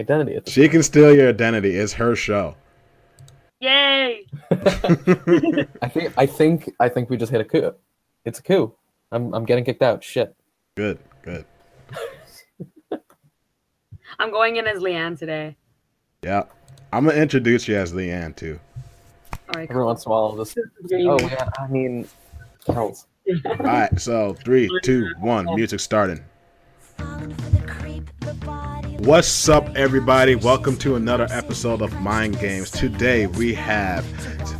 identity. At this She can steal your identity. It's her show. Yay! I think I think I think we just hit a coup. It's a coup. I'm I'm getting kicked out. Shit. Good, good. I'm going in as Leanne today. Yeah. I'm gonna introduce you as Leanne too. All right, Every once in a while, I'll just oh yeah. I mean, Kells. All right, so three, two, one, music starting. What's up, everybody? Welcome to another episode of Mind Games. Today we have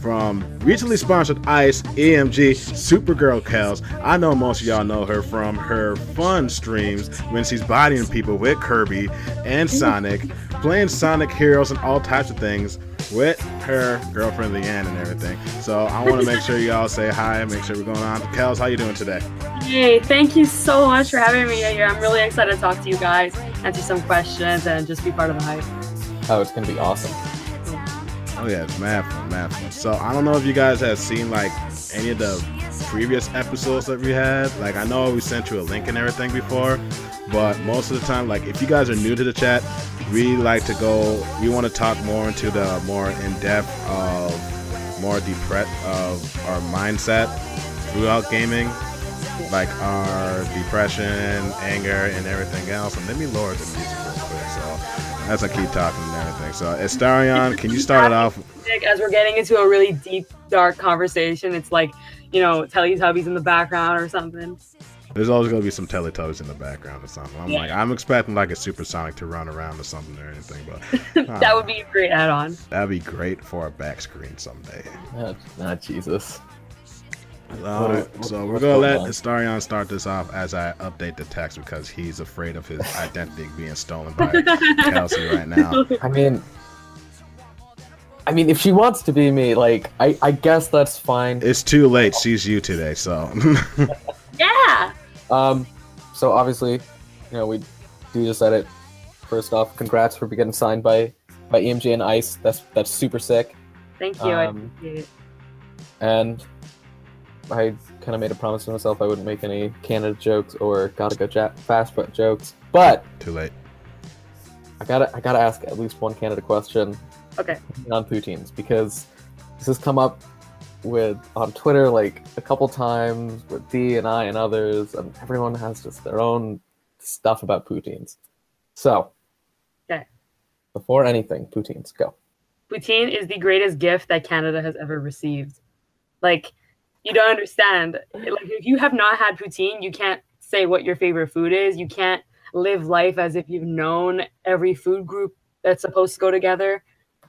from recently sponsored Ice EMG Supergirl Kels. I know most of y'all know her from her fun streams when she's bodying people with Kirby and Sonic, playing Sonic Heroes and all types of things with her girlfriend Leanne and everything. So I want to make sure y'all say hi, and make sure we're going on. Kels, how you doing today? Yay! Thank you so much for having me here. I'm really excited to talk to you guys, answer some questions, and just be part of the hype. Oh, it's gonna be awesome. Oh yeah, it's mad fun, mad fun. So I don't know if you guys have seen like any of the previous episodes that we had. Like I know we sent you a link and everything before, but most of the time, like if you guys are new to the chat, we like to go. We want to talk more into the more in depth of more depressed of our mindset throughout gaming, like our depression, anger, and everything else. And let me lower the music real quick. So as I keep talking and everything. So Estarion, can you start it off? As we're getting into a really deep, dark conversation, it's like you know Teletubbies in the background or something. There's always gonna be some Teletubbies in the background or something. I'm Yeah. like, I'm expecting like a Supersonic to run around or something or anything, but that would be a great add-on. that'd be great for a back screen someday. Ah, ah, Jesus. So we're gonna let on? Astarion start this off as I update the text because he's afraid of his identity being stolen by Kelsey right now. I mean, I mean, if she wants to be me, like, I I guess that's fine. It's too late. She's you today, so Yeah. Um, so obviously, you know, we do just said it. First off, congrats for getting signed by by EMG and Ice. That's that's super sick. Thank you. Um, appreciate it. And I kind of made a promise to myself I wouldn't make any Canada jokes or gotta go ja- fast foot jokes. But too late. I gotta I gotta ask at least one Canada question Okay. on poutines because this has come up with on Twitter like a couple times with D and I and others, and everyone has just their own stuff about poutines. So, Okay. before anything, poutines go. Poutine is the greatest gift that Canada has ever received. Like, you don't understand. Like, if you have not had poutine, you can't say what your favorite food is. You can't live life as if you've known every food group that's supposed to go together.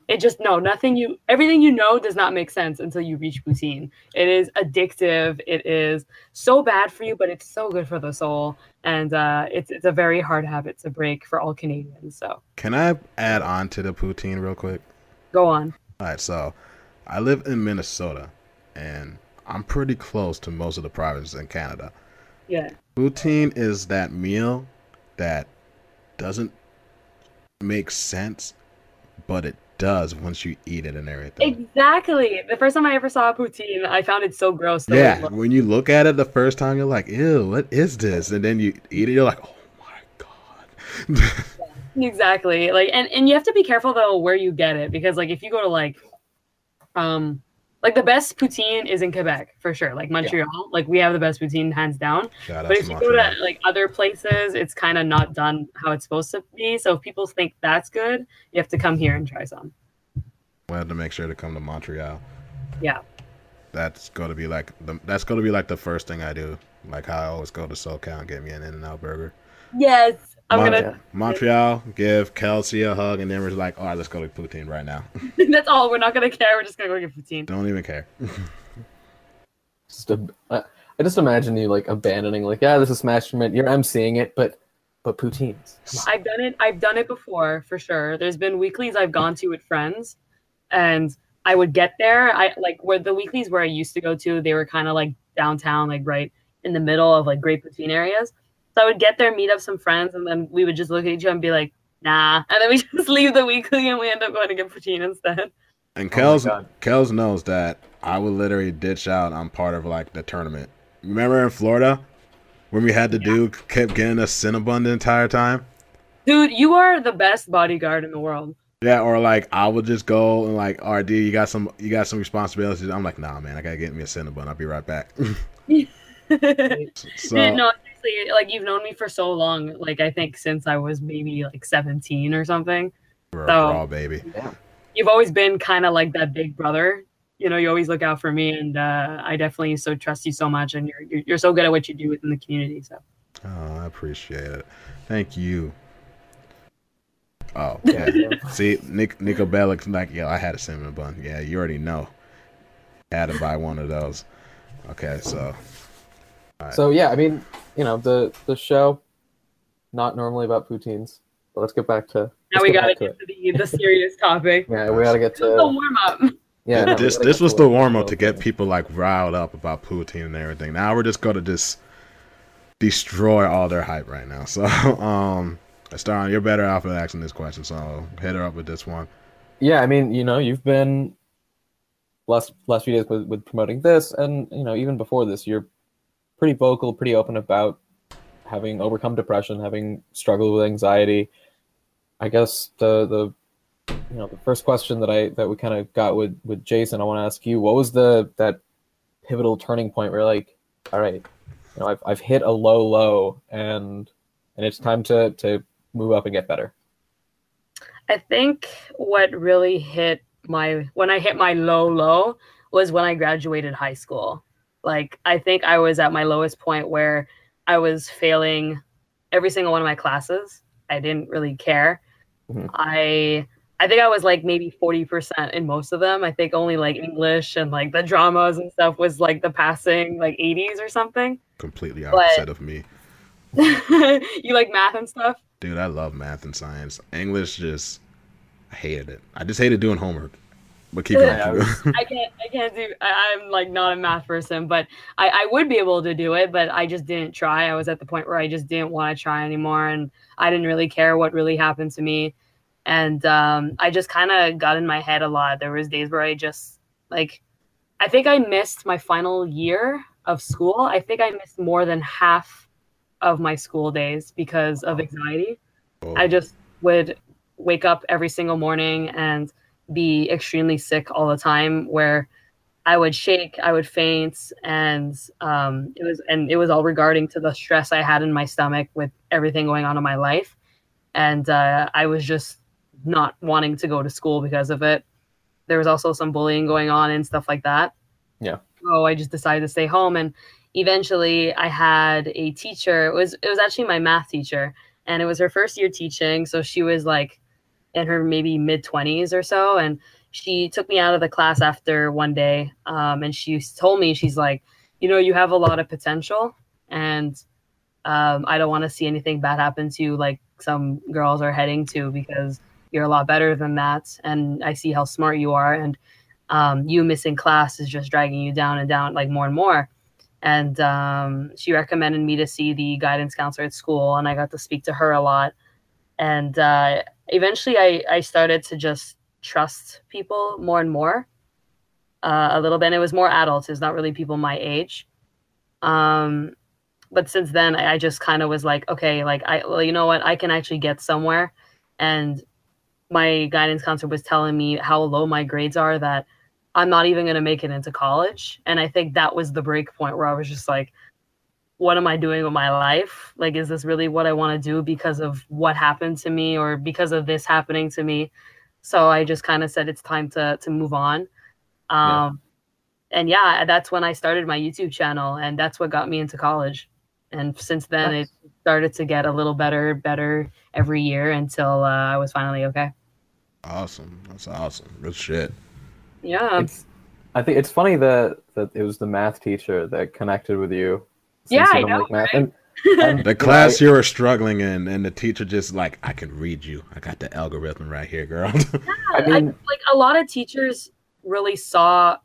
It just no, nothing you everything you know does not make sense until you reach poutine. It is addictive. It is so bad for you, but it's so good for the soul. And uh, it's it's a very hard habit to break for all Canadians. So Can I add on to the poutine real quick? go on. All right, so I live in Minnesota, and I'm pretty close to most of the provinces in Canada. Yeah. Poutine is that meal that doesn't make sense, but it does once you eat it and everything. Exactly. The first time I ever saw a poutine, I found it so gross. yeah, when you look at it the first time, you're like, "Ew, what is this?" And then you eat it, you're like, "Oh my god." Exactly. Like, and and you have to be careful though where you get it because like if you go to like, um, like the best poutine is in Quebec for sure. Like Montreal, like we have the best poutine hands down. Shout But if you go to like other places, it's kind of not done how it's supposed to be. So if people think that's good, you have to come here and try some. We Well, to make sure to come to Montreal. Yeah. That's gonna be like the that's gonna be like the first thing I do. Like how I always go to SoCal and get me an In and Out burger. Yes, I'm Mon- gonna. Montreal, give Kelsey a hug, and then we're like, all right, let's go to poutine right now. that's all. We're not gonna care. We're just gonna go get poutine. Don't even care. Just a, I I just imagine you like abandoning, like, yeah, this is Smash Mint. You're emceeing it, but but poutines. I've done it. I've done it before for sure. There's been weeklies I've gone to with friends, and I would get there. I like where the weeklies where I used to go to. They were kind of like downtown, like right in the middle of like great poutine areas. So I would get there, meet up some friends, and then we would just look at each other and be like, "Nah," and then we just leave the weekly and we end up going to get poutine instead. And Oh Kels, God. Kels knows that I would literally ditch out on part of like the tournament. Remember in Florida when we had the dude kept getting us Cinnabon the entire time? Dude, you are the best bodyguard in the world. Yeah, or like I would just go and like, all right, dude, you got some, you got some responsibilities. I'm like, nah, man, I gotta get me a Cinnabon. I'll be right back. so, no, seriously, like you've known me for so long. Like I think since I was maybe like 17 or something. We're So- a raw baby. Yeah. You've always been kind of like that big brother. You know, you always look out for me, and uh, I definitely so trust you so much, and you're you're, you're so good at what you do within the community. So Oh, I appreciate it. Thank you. Oh, yeah. See, Nick Nico Bellic's like, yo, I had a cinnamon bun. Yeah, you already know. Had to buy one of those. Okay, so So yeah, I mean, you know, the the show, not normally about poutines, but let's get back to. now we got to back to get to the, the serious topic. Yeah, we gotta get to. The warm up. Yeah, no, this this was the warm up to get people like riled up about poutine and everything. Now we're just gonna just destroy all their hype right now. So, um, Staron, you're better off at asking this question. So hit her up with this one. Yeah, I mean, you know, you've been last last few days with, with promoting this, and you know, even before this, you're pretty vocal, pretty open about having overcome depression, having struggled with anxiety. I guess the the you know the first question that I that we kind of got with with Jason, I want to ask you, what was the that pivotal turning point where like, all right, you know, I've I've hit a low low, and and it's time to to move up and get better. I think what really hit my when I hit my low low was when I graduated high school. Like I think I was at my lowest point where I was failing every single one of my classes. I didn't really care. Mhm. I I think I was like maybe 40% in most of them. I think only like English and like the dramas and stuff was like the passing like 80s or something. Completely But- opposite of me. you like math and stuff? Dude, I love math and science. English just I hated it. I just hated doing homework. But keep going. I. I can't I can't do I, I'm like not a math person, but I, I would be able to do it, but I just didn't try. I was at the point where I just didn't want to try anymore and I didn't really care what really happened to me. And um, I just kind of got in my head a lot. There was days where I just like I think I missed my final year of school. I think I missed more than half of my school days because of anxiety. Oh, I just would wake up every single morning and be extremely sick all the time where I would shake, I would faint, and um, it was and it was all regarding to the stress I had in my stomach with everything going on in my life, and uh, I was just not wanting to go to school because of it. There was also some bullying going on and stuff like that. Yeah. So I just decided to stay home, and eventually I had a teacher. It was it was actually my math teacher, and it was her first year teaching, so she was like in her maybe mid 20s or so and she took me out of the class after one day um, and she told me she's like you know you have a lot of potential and um, i don't want to see anything bad happen to you like some girls are heading to because you're a lot better than that and i see how smart you are and um, you missing class is just dragging you down and down like more and more. And um, she recommended me to see the guidance counselor at school and i got to speak to her a lot. And uh, eventually I, I started to just trust people more and more uh, a little bit. And it was more adults. It's not really people my age. Um, but since then i, I just kind of was like okay like i well you know what? I can actually get somewhere. And my guidance counselor was telling me how low my grades are that i'm not even going to make it into college. And i think that was the break point where i was just like what am I doing with my life? Like, is this really what I want to do because of what happened to me or because of this happening to me? So I just kind of said it's time to to move on. Um, And yeah, that's when I started my YouTube channel, and that's what got me into college. And since then, Nice. it started to get a little better, better every year until uh, I was finally okay. Awesome. That's awesome. Good shit. Yeah, It's, I think it's funny that that it was the math teacher that connected with you. Yeah, I know, like math. right? And, and, The class you were struggling in, and the teacher just like, I can read you. I got the algorithm right here, girl. I mean, like a lot of teachers really saw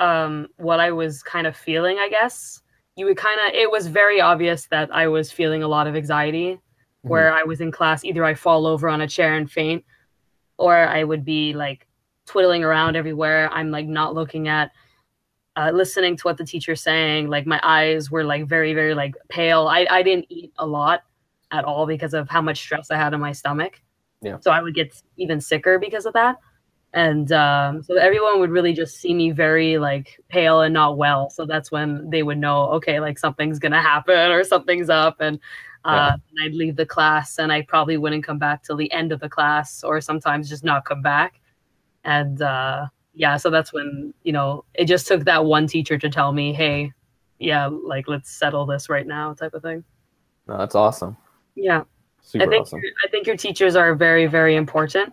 um, what I was kind of feeling. I guess you would kind of. It was very obvious that I was feeling a lot of anxiety. Where I was in class, either I fall over on a chair and faint, or I would be like twiddling around everywhere. I'm like not looking at, uh, listening to what the teacher's saying. Like my eyes were like very very like pale. I I didn't eat a lot at all because of how much stress I had in my stomach. Yeah. So I would get even sicker because of that. And um, so everyone would really just see me very like pale and not well. So that's when they would know, okay, like something's gonna happen or something's up. And uh, and I'd leave the class and I probably wouldn't come back till the end of the class or sometimes just not come back. And uh, yeah, so that's when, you know, it just took that one teacher to tell me, hey, yeah, like let's settle this right now type of thing. No, that's awesome. Yeah. Super I think awesome. I think your teachers are very, very important.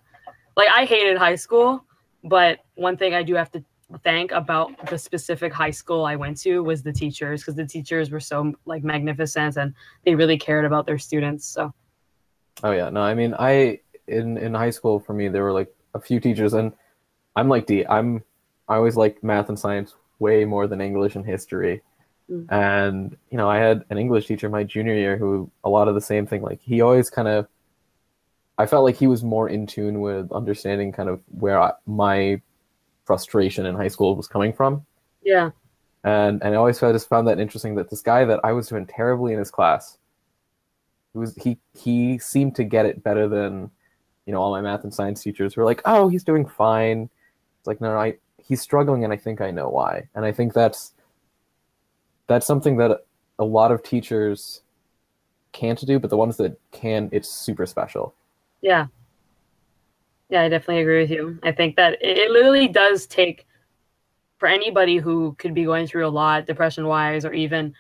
Like I hated high school, but one thing I do have to thank about the specific high school I went to was the teachers because the teachers were so like magnificent and they really cared about their students. So Oh yeah, no, I mean, I in in high school for me there were like a few teachers, and I'm like D. I'm I always liked math and science way more than English and history. Mm. And you know, I had an English teacher my junior year who a lot of the same thing. Like he always kind of, I felt like he was more in tune with understanding kind of where I, my frustration in high school was coming from. yeah, and and I always I just found that interesting that this guy that I was doing terribly in his class, he was he he seemed to get it better than, you know, all my math and science teachers were like, oh, he's doing fine. It's like no, no, I he's struggling, and I think I know why. And I think that's that's something that a lot of teachers can't do, but the ones that can, it's super special. yeah, yeah. I definitely agree with you. I think that it, it literally does take for anybody who could be going through a lot, depression wise, or even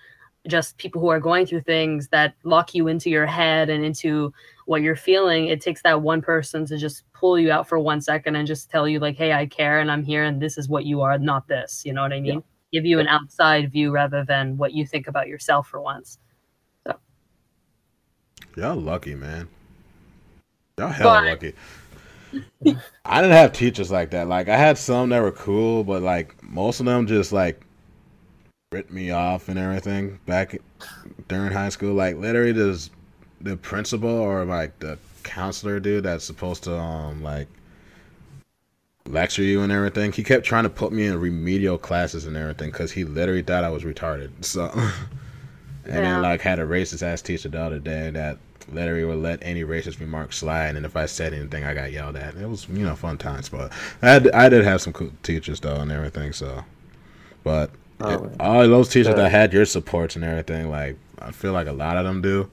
just people who are going through things that lock you into your head and into what you're feeling. It takes that one person to just pull you out for one second and just tell you, like, hey, I care and I'm here and this is what you are, not this. You know what I mean? Give you an outside view rather than what you think about yourself for once. Y'all lucky, man. Y'all hella But- lucky. I didn't have teachers like that. Like I had some that were cool, but like most of them just like ripped me off and everything back during high school. Like literally, this the principal or like the counselor dude that's supposed to um like lecture you and everything. He kept trying to put me in remedial classes and everything because he literally thought I was retarded. So, and Yeah. then like had a racist ass teacher the other day that literally would let any racist remark slide, and if I said anything, I got yelled at. It was you know fun times, but I had, I did have some cool teachers though and everything. So, but Oh, all those teachers that had your supports and everything, like I feel like a lot of them do.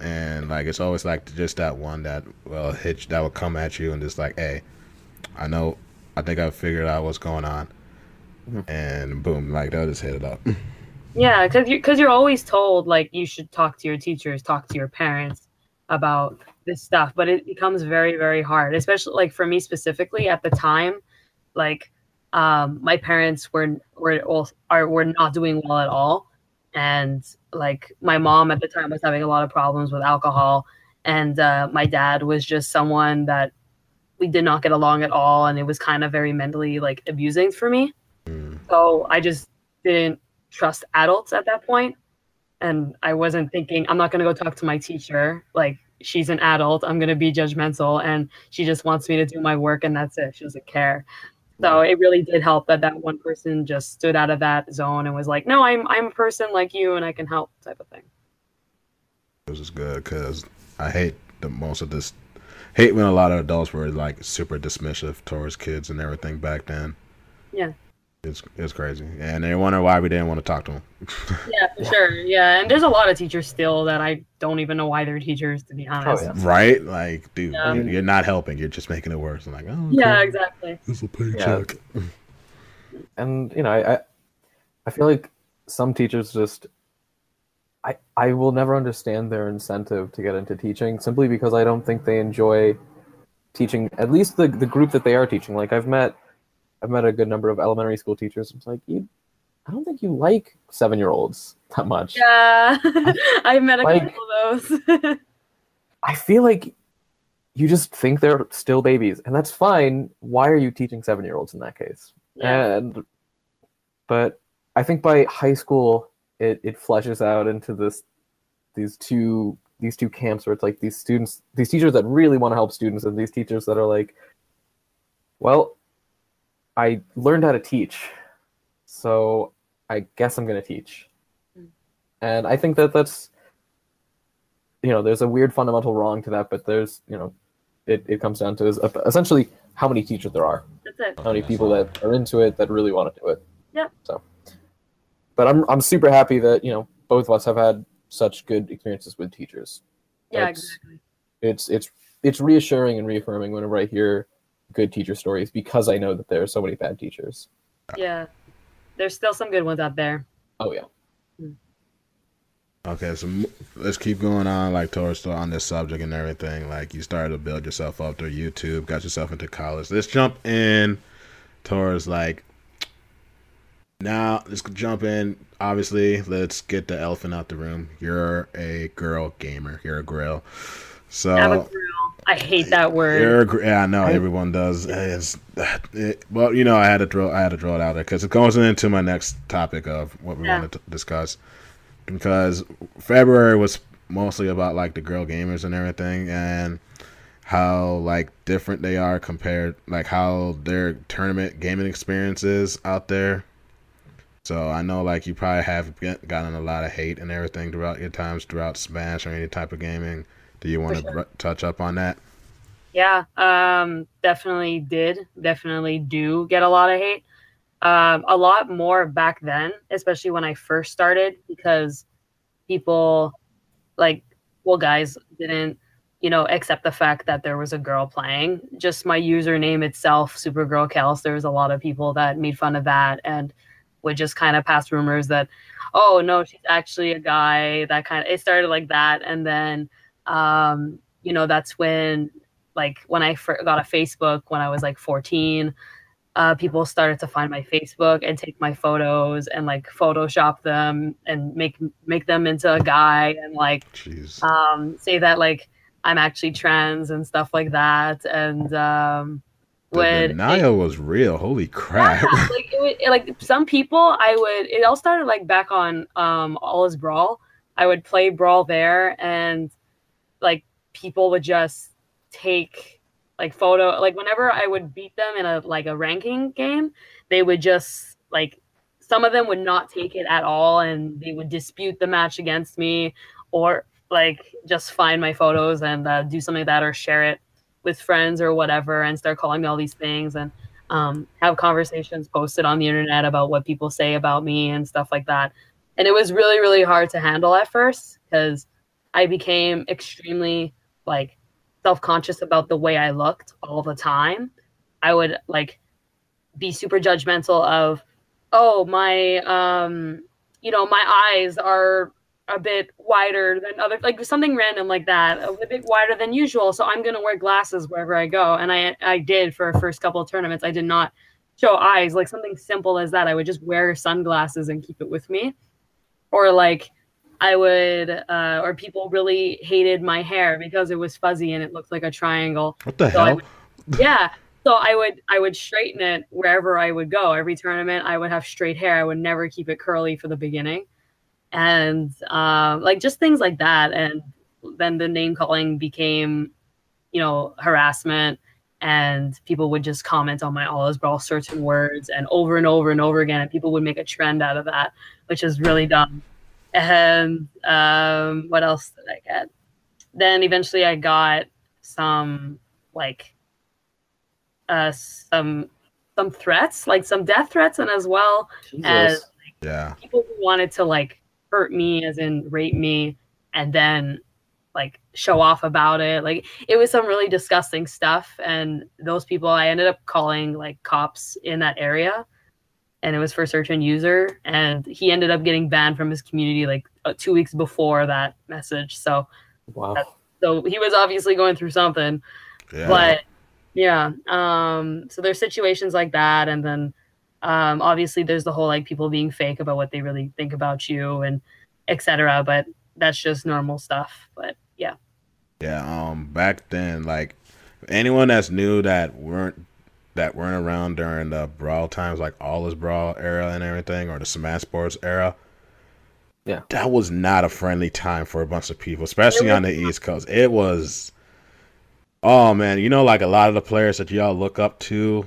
And like it's always like just that one that will hit that will come at you and just like, hey, I know, I think I figured out what's going on, Mhm. and boom, like they'll just hit it up. Yeah, because you because you're always told like you should talk to your teachers, talk to your parents about this stuff, but it becomes very very hard, especially like for me specifically at the time, like um, my parents were were all are were not doing well at all, and like my mom at the time was having a lot of problems with alcohol, and uh, my dad was just someone that we did not get along at all, and it was kind of very mentally like abusing for me. Mm. So I just didn't trust adults at that. And I wasn't thinking, I'm not going to go talk to my teacher. Like, she's an adult. I'm going to be judgmental. And she just wants me to do my work, and that's it. She doesn't care. So it really did help that that one person just stood out of that zone and was like, no, I'm, I'm a person like you and I can help, type of thing. This is good because I hate the most of this. Hate when a lot of adults were like super dismissive towards kids and everything back then. Yeah. It's it's crazy, and they wonder why we didn't want to talk to them. Yeah, for sure. Yeah. And there's a lot of teachers still that I don't even know why they're teachers, to be oh, honest. yeah. right? Like, dude, Yeah. you- you're not helping. You're just making it worse. I'm like, oh, Yeah, okay. exactly. It's a paycheck. and you know, I, I I feel like some teachers just I I will never understand their incentive to get into teaching simply because I don't think they enjoy teaching at least the the group that they are teaching. Like I've met I've met a good number of elementary school teachers. It's like you I don't think you like seven year olds that much. Yeah. I've met a Like- couple of those. I feel like you just think they're still babies, and that's fine. Why are you teaching seven year olds in that case? yeah. And but I think by high school it, it fleshes out into this these two these two camps where it's like these students these teachers that really want to help students and these teachers that are like well I learned how to teach so I guess I'm going to teach Mm. and I think that that's you know, there's a weird fundamental wrong to that, but there's, you know, it, it comes down to is essentially how many teachers there are, That's it. how many people that are into it that really want to do it. Yeah. So, but I'm I'm super happy that you know both of us have had such good experiences with teachers. Yeah, That's- exactly. It's it's it's reassuring and reaffirming whenever I hear good teacher stories because I know that there are so many bad teachers. Yeah. There's still some good ones out there. Oh yeah. Hmm. Okay, so let's keep going on, like towards on this subject and everything. Like you started to build yourself up through YouTube, got yourself into college. Let's jump in towards like now. Let's jump in. Obviously, let's get the elephant out the room. You're a girl gamer. You're a girl. So Have a grill. I hate that word. You're yeah, I know I- everyone does. It's, it, well, you know, I had to throw, I had to throw it out there because it goes into my next topic of what we Yeah. want to discuss. Because February was mostly about like the girl gamers and everything, and how like different they are compared, like how their tournament gaming experience is out there. So I know like you probably have get- gotten a lot of hate and everything throughout your times throughout Smash or any type of gaming. Do you want to sure. touch up on that? Yeah, um, definitely did. Definitely do get a lot of hate. Um, a lot more back then, especially when I first started, because people like, well, guys didn't, you know, accept the fact that there was a girl playing. Just my username itself, Supergirl Kels, there was a lot of people that made fun of that and would just kind of pass rumors that, oh no, she's actually a guy. That kind of it started like that, and then, um, you know, that's when like when I got a Facebook when I was like 14, uh, people started to find my Facebook and take my photos and like Photoshop them and make make them into a guy and like Jeez. um, say that like I'm actually trans and stuff like that. And um, the when denial was real. Holy crap. yeah, like it would, it- like some people I would it all started like back on um AllIsBrawl. I would play brawl there and people would just take like photo like whenever I would beat them in a like a ranking game, they would just like some of them would not take it at all and they would dispute the match against me or like just find my photos and uh, do something like that or share it with friends or whatever and start calling me all these things and um, have conversations posted on the internet about what people say about me and stuff like that. And it was really, really hard to handle at first because I became extremely like self conscious about the way I looked all the time. I would like be super judgmental of, oh, my, um, you know, my eyes are a bit wider than other, like something random like that, a bit wider than usual. So I'm gonna wear glasses wherever I go, and I I did for a first couple of tournaments. I did not show eyes, like something simple as that. I would just wear sunglasses and keep it with me, or like I would, uh, or people really hated my hair because it was fuzzy and it looked like a triangle. What the so hell? would- yeah. So i would i would straighten it wherever i would go. Every tournament i would have straight hair. I would never keep it curly for the beginning. And um, like just things like that. And then the name calling became you know harassment. And people would just comment on my all is all certain words and over and over and over again. And people would make a trend out of that which is really dumb and um, what else did i get then eventually i got some like uh some some threats like some death threats and as well as Jesus. yeah. people who wanted to like hurt me as in rape me and then like show off about it like it was some really disgusting stuff and those people i ended up calling like cops in that area and it was for search and user and he ended up getting banned from his community like uh, two weeks before that message so Wow. so he was obviously going through something Yeah. but yeah um so there's situations like that and then um obviously there's the whole like people being fake about what they really think about you and etc but that's just normal stuff but yeah Yeah, um, back then, like anyone that's new that weren't that weren't around during the brawl times, like all this brawl era and everything, or the Smashboards era. Yeah. that was not a friendly time for a bunch of people, especially on the East Coast. It was. Oh man, you know, like a lot of the players that y'all look up to,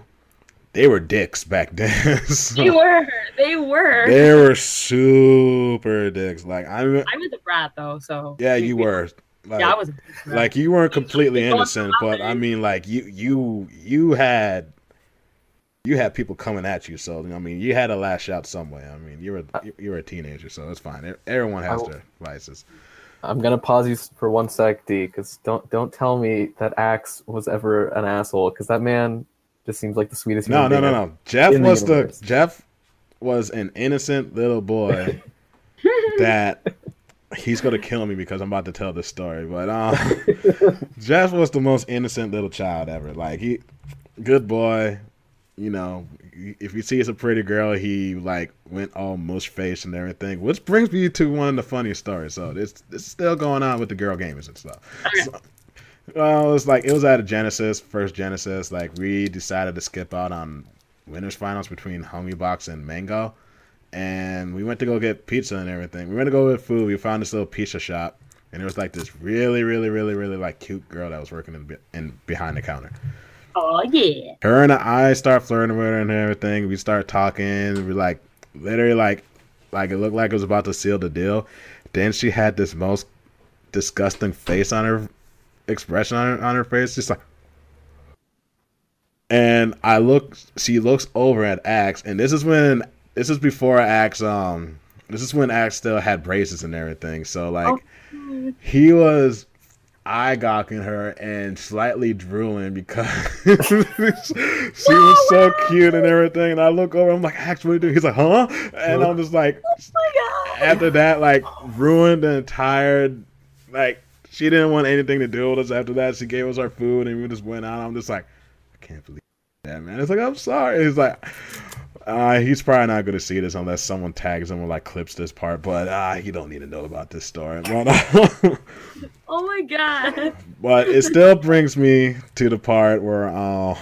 they were dicks back then. So, they were they were they were super dicks. Like I, i was a brat though so yeah, you were. Like, yeah, I was like you weren't completely innocent, but I mean, like you you you had you have people coming at you, so I mean, you had to lash out some way. I mean, you were you were a teenager, so it's fine. Everyone has their vices. I'm gonna pause you for one sec, D, because don't don't tell me that Axe was ever an asshole, because that man just seems like the sweetest. No, no, no, no. Jeff in the was the. Jeff was an innocent little boy that he's gonna kill me because I'm about to tell this story. But um, Jeff was the most innocent little child ever. Like he, good boy. You know, if he sees a pretty girl, he like went all mush face and everything. Which brings me to one of the funniest stories. So this this is still going on with the girl gamers and stuff. Okay. So, well, it was like it was at a Genesis, first Genesis. Like we decided to skip out on winners finals between Hungrybox and Mango, and we went to go get pizza and everything. We went to go get food. We found this little pizza shop, and it was like this really, really, really, really like cute girl that was working in, in behind the counter. Oh yeah. Her and I start flirting with her and everything. We start talking. We like literally like like it looked like it was about to seal the deal. Then she had this most disgusting face on her expression on her, on her face, just like. And I look, she looks over at Axe, and this is when this is before Axe. Um, this is when Axe still had braces and everything. So like, he was eye gawking her and slightly drooling because she was so cute and everything. And I look over, I'm like, actually, what are you doing? He's like, huh? And I'm just like, Oh my god. after that, like ruined the entire like she didn't want anything to do with us after that. She gave us our food and we just went out. I'm just like, I can't believe that man. It's like, I'm sorry. He's like uh, he's probably not gonna see this unless someone tags him or like clips this part, but uh, he don't need to know about this story. But, Oh my god. but it still brings me to the part where uh,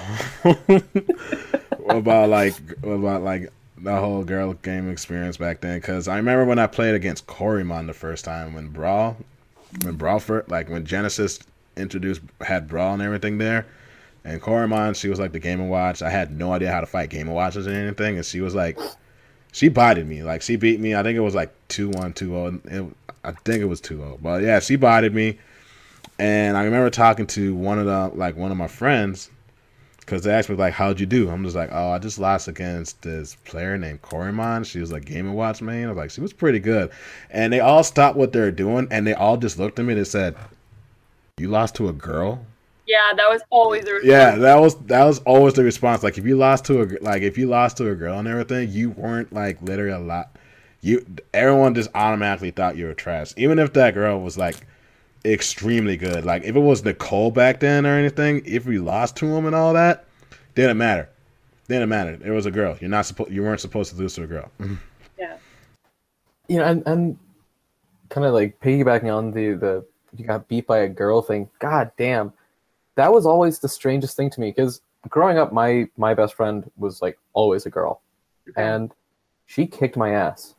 about like about like the whole girl game experience back then. Because I remember when I played against Corymon the first time when Brawl, when Brawl first, like when Genesis introduced had Brawl and everything there. And Corymon, she was like the Game and Watch. I had no idea how to fight Game and Watches or anything, and she was like, she bodied me. Like she beat me. I think it was like 2-1, 2-0. It, I think it was 2-0. But yeah, she bodied me. And I remember talking to one of the like one of my friends because they asked me like, "How'd you do?" I'm just like, "Oh, I just lost against this player named Corymon. She was like Game and Watch main. I was like, she was pretty good." And they all stopped what they were doing and they all just looked at me and said, "You lost to a girl?" Yeah, that was always the Yeah, that was that was always the response. Like if you lost to a gr- like if you lost to a girl and everything, you weren't like literally a lot. You everyone just automatically thought you were trash, even if that girl was like extremely good. Like if it was Nicole back then or anything, if we lost to him and all that, didn't matter. Didn't matter. It was a girl. You're not supposed. You weren't supposed to lose to a girl. Mm-hmm. Yeah. you know, and, and kind of like piggybacking on the the you got beat by a girl thing. God damn, that was always the strangest thing to me because growing up, my my best friend was like always a girl, and she kicked my ass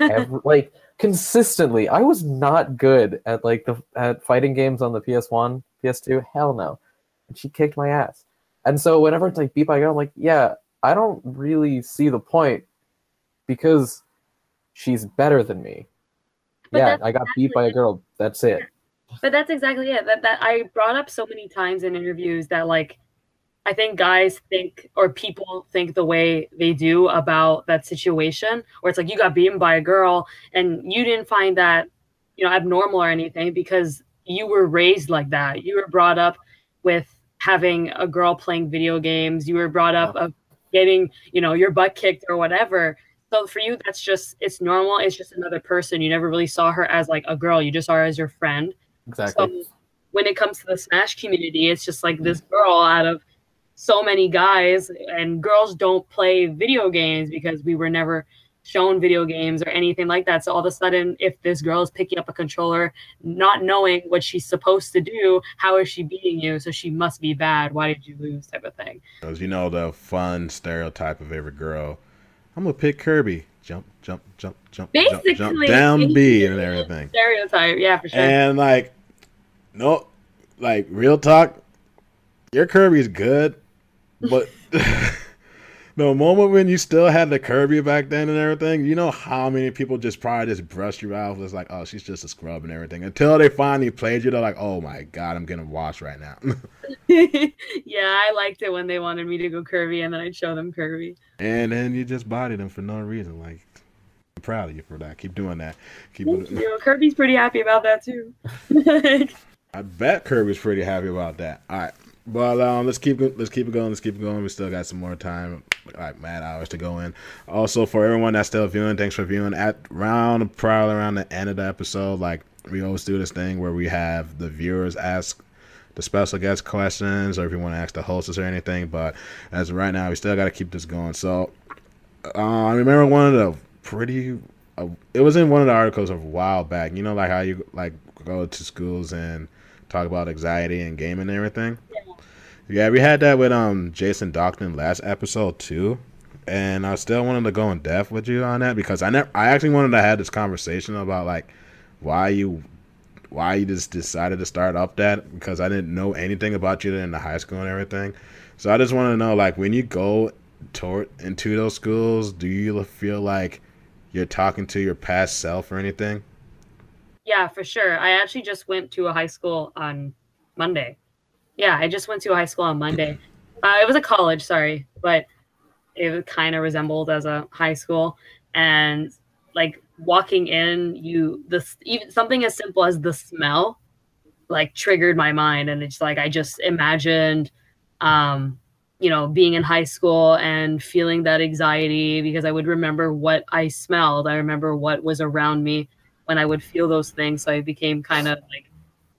every, like consistently. I was not good at like the at fighting games on the PS1, PS2. Hell no, and she kicked my ass. And so whenever it's like beat by a girl, I'm like, yeah, I don't really see the point because she's better than me. But yeah, I got beat by a girl. That's it. But that's exactly it. That that I brought up so many times in interviews that like I think guys think or people think the way they do about that situation where it's like you got beaten by a girl and you didn't find that you know abnormal or anything because you were raised like that. You were brought up with having a girl playing video games. You were brought up of getting, you know, your butt kicked or whatever. So for you, that's just it's normal. It's just another person. You never really saw her as like a girl. You just saw her as your friend. Exactly. So when it comes to the Smash community, it's just like this girl out of so many guys, and girls don't play video games because we were never shown video games or anything like that. So all of a sudden, if this girl is picking up a controller, not knowing what she's supposed to do, how is she beating you? So she must be bad. Why did you lose? Type of thing. Because you know the fun stereotype of every girl. I'm gonna pick Kirby. Jump, jump, jump, jump, jump, jump Basically, down B and everything. Stereotype, yeah, for sure. And like, no, like real talk, your Kirby's good, but the moment when you still had the Kirby back then and everything, you know how many people just probably just brushed you off was like, oh, she's just a scrub and everything. Until they finally played you, they're like, oh my god, I'm getting washed right now. yeah, I liked it when they wanted me to go Kirby and then I'd show them Kirby. And then you just bodied them for no reason. Like, I'm proud of you for that. Keep doing that. Keep Thank you. Kirby's pretty happy about that too. I bet Kirby's pretty happy about that. All right. But um, let's keep let's keep it going. Let's keep it going. We still got some more time, like mad hours to go in. Also, for everyone that's still viewing, thanks for viewing. At round probably around the end of the episode, like we always do this thing where we have the viewers ask the special guest questions, or if you want to ask the hostess or anything. But as of right now, we still got to keep this going. So uh, I remember one of the pretty. Uh, it was in one of the articles a while back. You know, like how you like go to schools and talk about anxiety and gaming and everything. Yeah, we had that with um Jason Dockton last episode too, and I still wanted to go in depth with you on that because I never, I actually wanted to have this conversation about like why you why you just decided to start up that because I didn't know anything about you in the high school and everything. So I just want to know like when you go toward into those schools, do you feel like you're talking to your past self or anything? Yeah, for sure. I actually just went to a high school on Monday. Yeah, I just went to a high school on Monday. Uh, it was a college, sorry, but it kind of resembled as a high school. And like walking in, you this even something as simple as the smell, like triggered my mind, and it's like I just imagined, um, you know, being in high school and feeling that anxiety because I would remember what I smelled. I remember what was around me when I would feel those things. So I became kind of like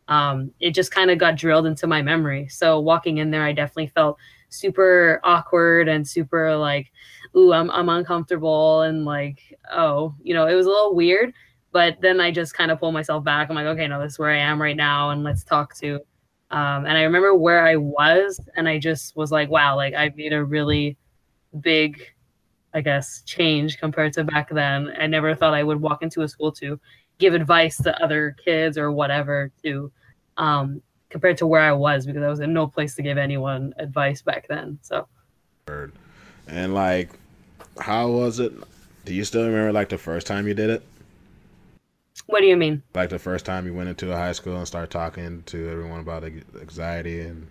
um, it just kind of got drilled into my memory. So walking in there, I definitely felt super awkward and super like, ooh, I'm, I'm uncomfortable and like, oh, you know, it was a little weird. But then I just kind of pull myself back. I'm like, okay, no, this is where I am right now, and let's talk to. Um, and I remember where I was, and I just was like, wow, like I made a really big, I guess, change compared to back then. I never thought I would walk into a school to give advice to other kids or whatever to um, compared to where I was because I was in no place to give anyone advice back then. So, and like, how was it? Do you still remember like the first time you did it? What do you mean? Like the first time you went into a high school and started talking to everyone about anxiety and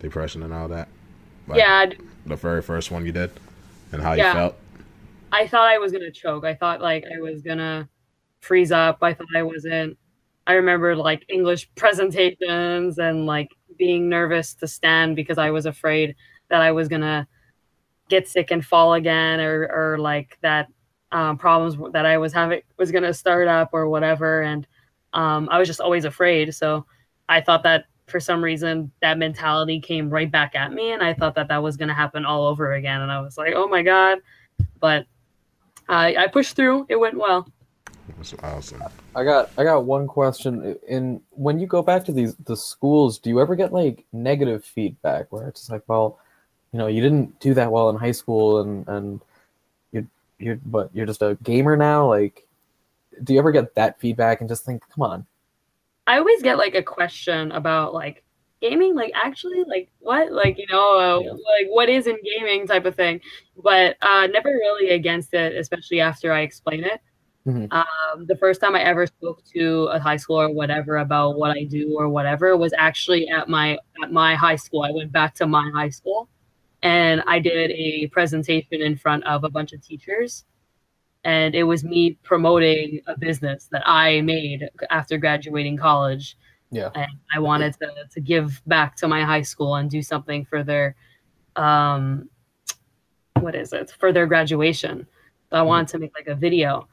depression and all that? Like yeah. The very first one you did and how yeah. you felt? I thought I was going to choke. I thought like I was going to freeze up. I thought I wasn't I remember like English presentations and like being nervous to stand because I was afraid that I was gonna get sick and fall again or or like that um, problems that I was having was gonna start up or whatever. And um, I was just always afraid. So I thought that for some reason that mentality came right back at me and I thought that that was gonna happen all over again. And I was like oh my god. But I, I pushed through. It went well that's awesome. I got I got one question. In when you go back to these the schools, do you ever get like negative feedback where it's like, well, you know, you didn't do that well in high school, and and you you're but you're just a gamer now. Like, do you ever get that feedback and just think, come on? I always get like a question about like gaming like actually like what like you know uh, yeah. like what is in gaming type of thing but uh never really against it especially after i explain it Mm-hmm. Um, the first time I ever spoke to a high school or whatever about what I do or whatever was actually at my at my high school. I went back to my high school and I did a presentation in front of a bunch of teachers. And it was me promoting a business that I made after graduating college. Yeah. And I wanted to, to give back to my high school and do something for their um what is it? For their graduation. So I mm-hmm. wanted to make like a video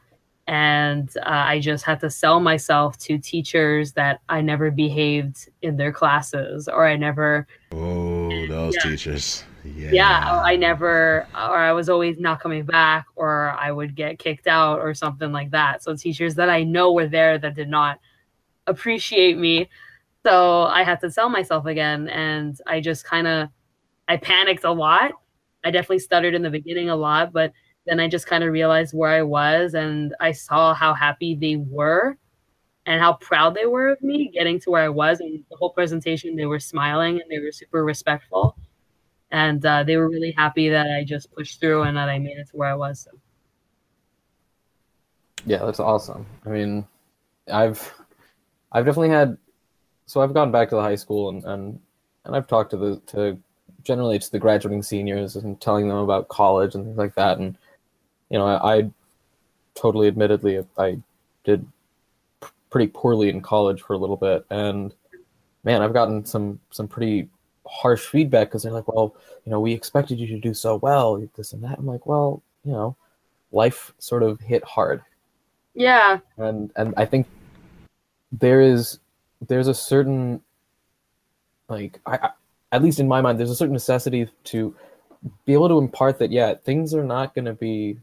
and uh, I just had to sell myself to teachers that I never behaved in their classes or I never. Oh, those yeah. teachers. Yeah. yeah, I never, or I was always not coming back, or I would get kicked out, or something like that. So, teachers that I know were there that did not appreciate me. So, I had to sell myself again. And I just kind of, I panicked a lot. I definitely stuttered in the beginning a lot, but then I just kind of realized where I was and I saw how happy they were and how proud they were of me getting to where I was. And the whole presentation, they were smiling and they were super respectful. and uh, they were really happy that I just pushed through and that I made it to where I was. So. Yeah, that's awesome. I mean, I've I've definitely had so I've gone back to the high school and and, and I've talked to the to generally to the graduating seniors and telling them about college and things like that and you know I, I totally admittedly I did pretty poorly in college for a little bit. And man I've gotten some some pretty harsh feedback because they're like well you know we expected you to do so well this and that. I'm like well you know life sort of hit hard. Yeah, and and I think there is there's a certain like I, I at least in my mind there's a certain necessity to be able to impart that yeah things are not going to be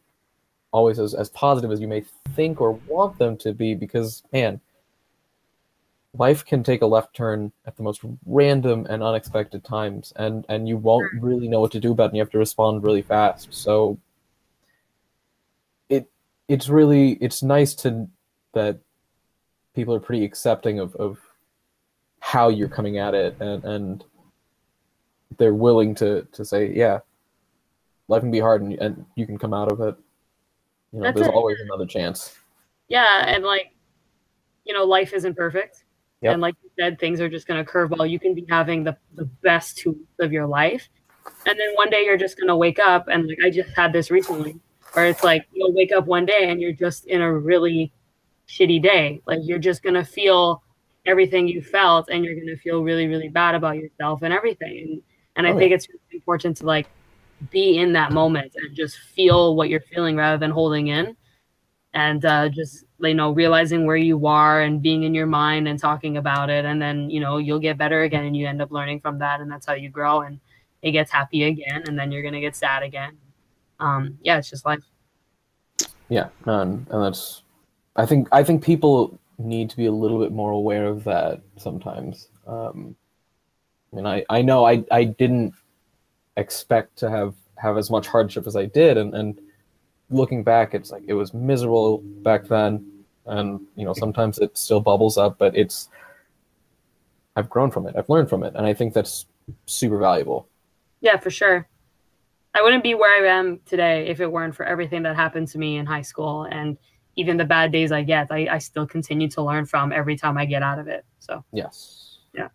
always as, as positive as you may think or want them to be because man life can take a left turn at the most random and unexpected times and and you won't really know what to do about it and you have to respond really fast so it it's really it's nice to that people are pretty accepting of, of how you're coming at it and, and they're willing to, to say, yeah, life can be hard and, and you can come out of it. You know, That's there's it. always another chance. yeah, and like, you know, life isn't perfect. Yep. And like you said, things are just going to curve. curveball. You can be having the, the best two weeks of your life. And then one day you're just going to wake up. And like I just had this recently where it's like you'll wake up one day and you're just in a really shitty day. Like you're just going to feel everything you felt and you're going to feel really, really bad about yourself and everything. And, and I Oh, think it's really important to like be in that moment and just feel what you're feeling rather than holding in. And uh, just you know realizing where you are and being in your mind and talking about it. And then you know you'll get better again and you end up learning from that. And that's how you grow and it gets happy again. And then you're gonna get sad again. Um yeah it's just life. Yeah, and and that's I think I think people need to be a little bit more aware of that sometimes. Um, I mean, I, I know I, I didn't expect to have, have as much hardship as I did, and, and looking back, it's like it was miserable back then, and you know sometimes it still bubbles up, but it's I've grown from it, I've learned from it, and I think that's super valuable. yeah for sure i wouldn't be where i am today if it weren't for everything that happened to me in high school and even the bad days i get i, I still continue to learn from every time i get out of it so Yes. Yeah.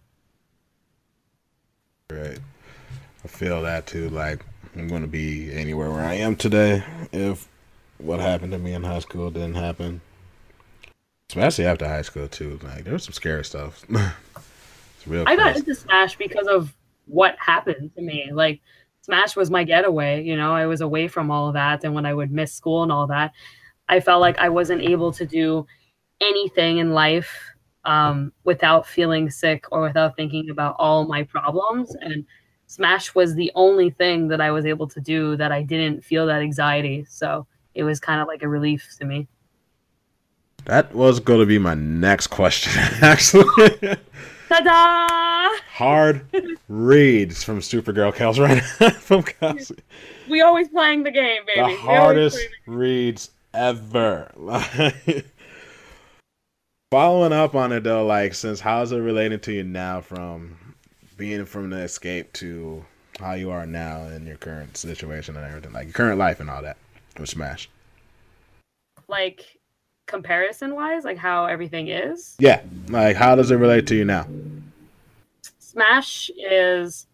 Right. I feel that too. Like I'm gonna be anywhere where I am today if what happened to me in high school didn't happen. Especially after high school too. Like there was some scary stuff. it's real. I got into Smash because of what happened to me. Like Smash was my getaway, you know, I was away from all of that and when I would miss school and all that, I felt like I wasn't able to do anything in life um, without feeling sick or without thinking about all my problems and Smash was the only thing that I was able to do that I didn't feel that anxiety. So it was kind of like a relief to me. That was gonna be my next question, actually. Ta-da! Hard reads from Supergirl Kels right from Kelsey. We always playing the game, baby. The hardest the- reads ever. Following up on it though, like since how's it relating to you now from being from the escape to how you are now in your current situation and everything, like your current life and all that with Smash. like comparison wise, like how everything is. Yeah, like how does it relate to you now? Smash is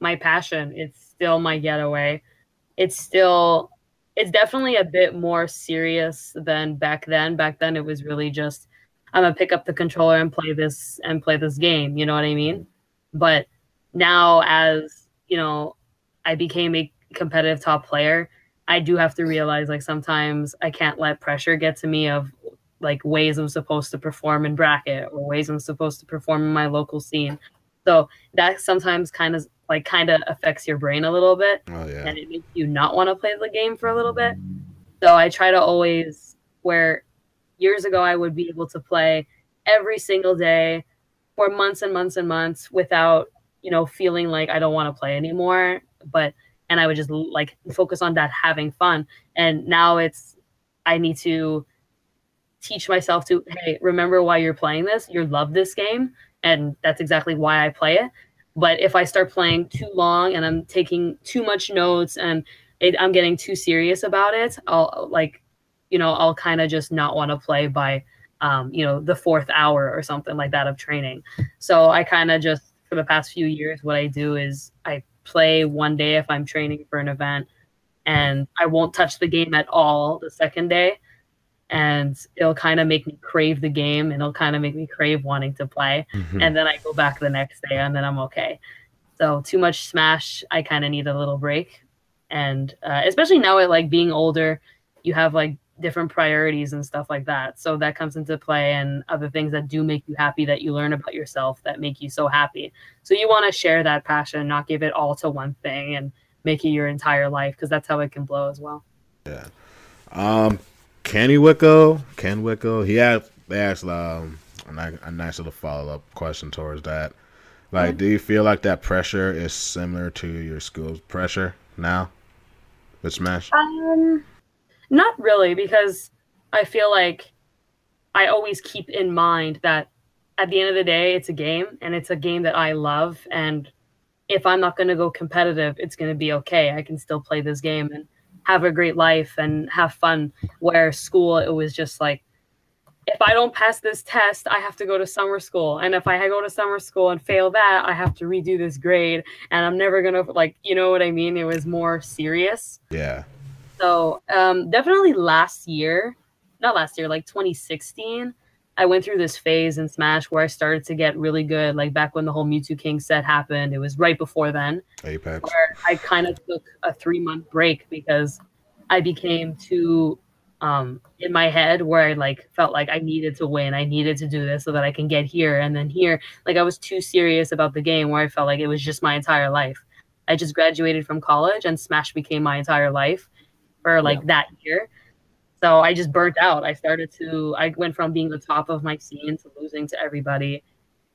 my passion. It's still my getaway. It's still it's definitely a bit more serious than back then. Back then it was really just I'm gonna pick up the controller and play this and play this game, you know what I mean? But now as, you know, I became a competitive top player, I do have to realize like sometimes I can't let pressure get to me of like ways I'm supposed to perform in bracket or ways I'm supposed to perform in my local scene. So that sometimes kind of like kind of affects your brain a little bit Oh yeah, and it makes you not want to play the game for a little bit. So I try to always where years ago I would be able to play every single day for months and months and months without, you know, feeling like I don't want to play anymore, but and I would just like focus on that having fun. And now it's I need to teach myself to hey, remember why you're playing this. You love this game and that's exactly why I play it. But if I start playing too long and I'm taking too much notes and it, I'm getting too serious about it, I'll like, you know, I'll kind of just not want to play by, um, you know, the fourth hour or something like that of training. So I kind of just, for the past few years, what I do is I play one day if I'm training for an event and I won't touch the game at all the second day. And it'll kind of make me crave the game and it'll kind of make me crave wanting to play. Mhm. And then I go back the next day and then I'm okay. So too much smash, I kind of need a little break. And uh, especially now at like being older, you have like different priorities and stuff like that. So that comes into play and other things that do make you happy that you learn about yourself that make you so happy. So you want to share that passion, not give it all to one thing and make it your entire life because that's how it can blow as well. Um, Kenny Wicko, Ken Wicko, he they asked um a nice, a nice little follow up question towards that. Like, do you feel like that pressure is similar to your school's pressure now with Smash? Um, not really, because I feel like I always keep in mind that at the end of the day, it's a game and it's a game that I love. And if I'm not going to go competitive, it's going to be okay. I can still play this game and have a great life and have fun. Where school, it was just like, if I don't pass this test, I have to go to summer school. And if I go to summer school and fail that, I have to redo this grade. And I'm never going to, like, you know what I mean? It was more serious. Yeah. So um, definitely last year, not last year, like 2016, I went through this phase in Smash where I started to get really good. Like back when the whole Mewtwo King set happened, it was right before then Apex. where I kind of took a three month break because I became too um, in my head where I like felt like I needed to win. I needed to do this so that I can get here and then here. Like I was too serious about the game where I felt like it was just my entire life. I just graduated from college and Smash became my entire life for like that year. So I just burnt out. I started to I went from being the top of my scene to losing to everybody.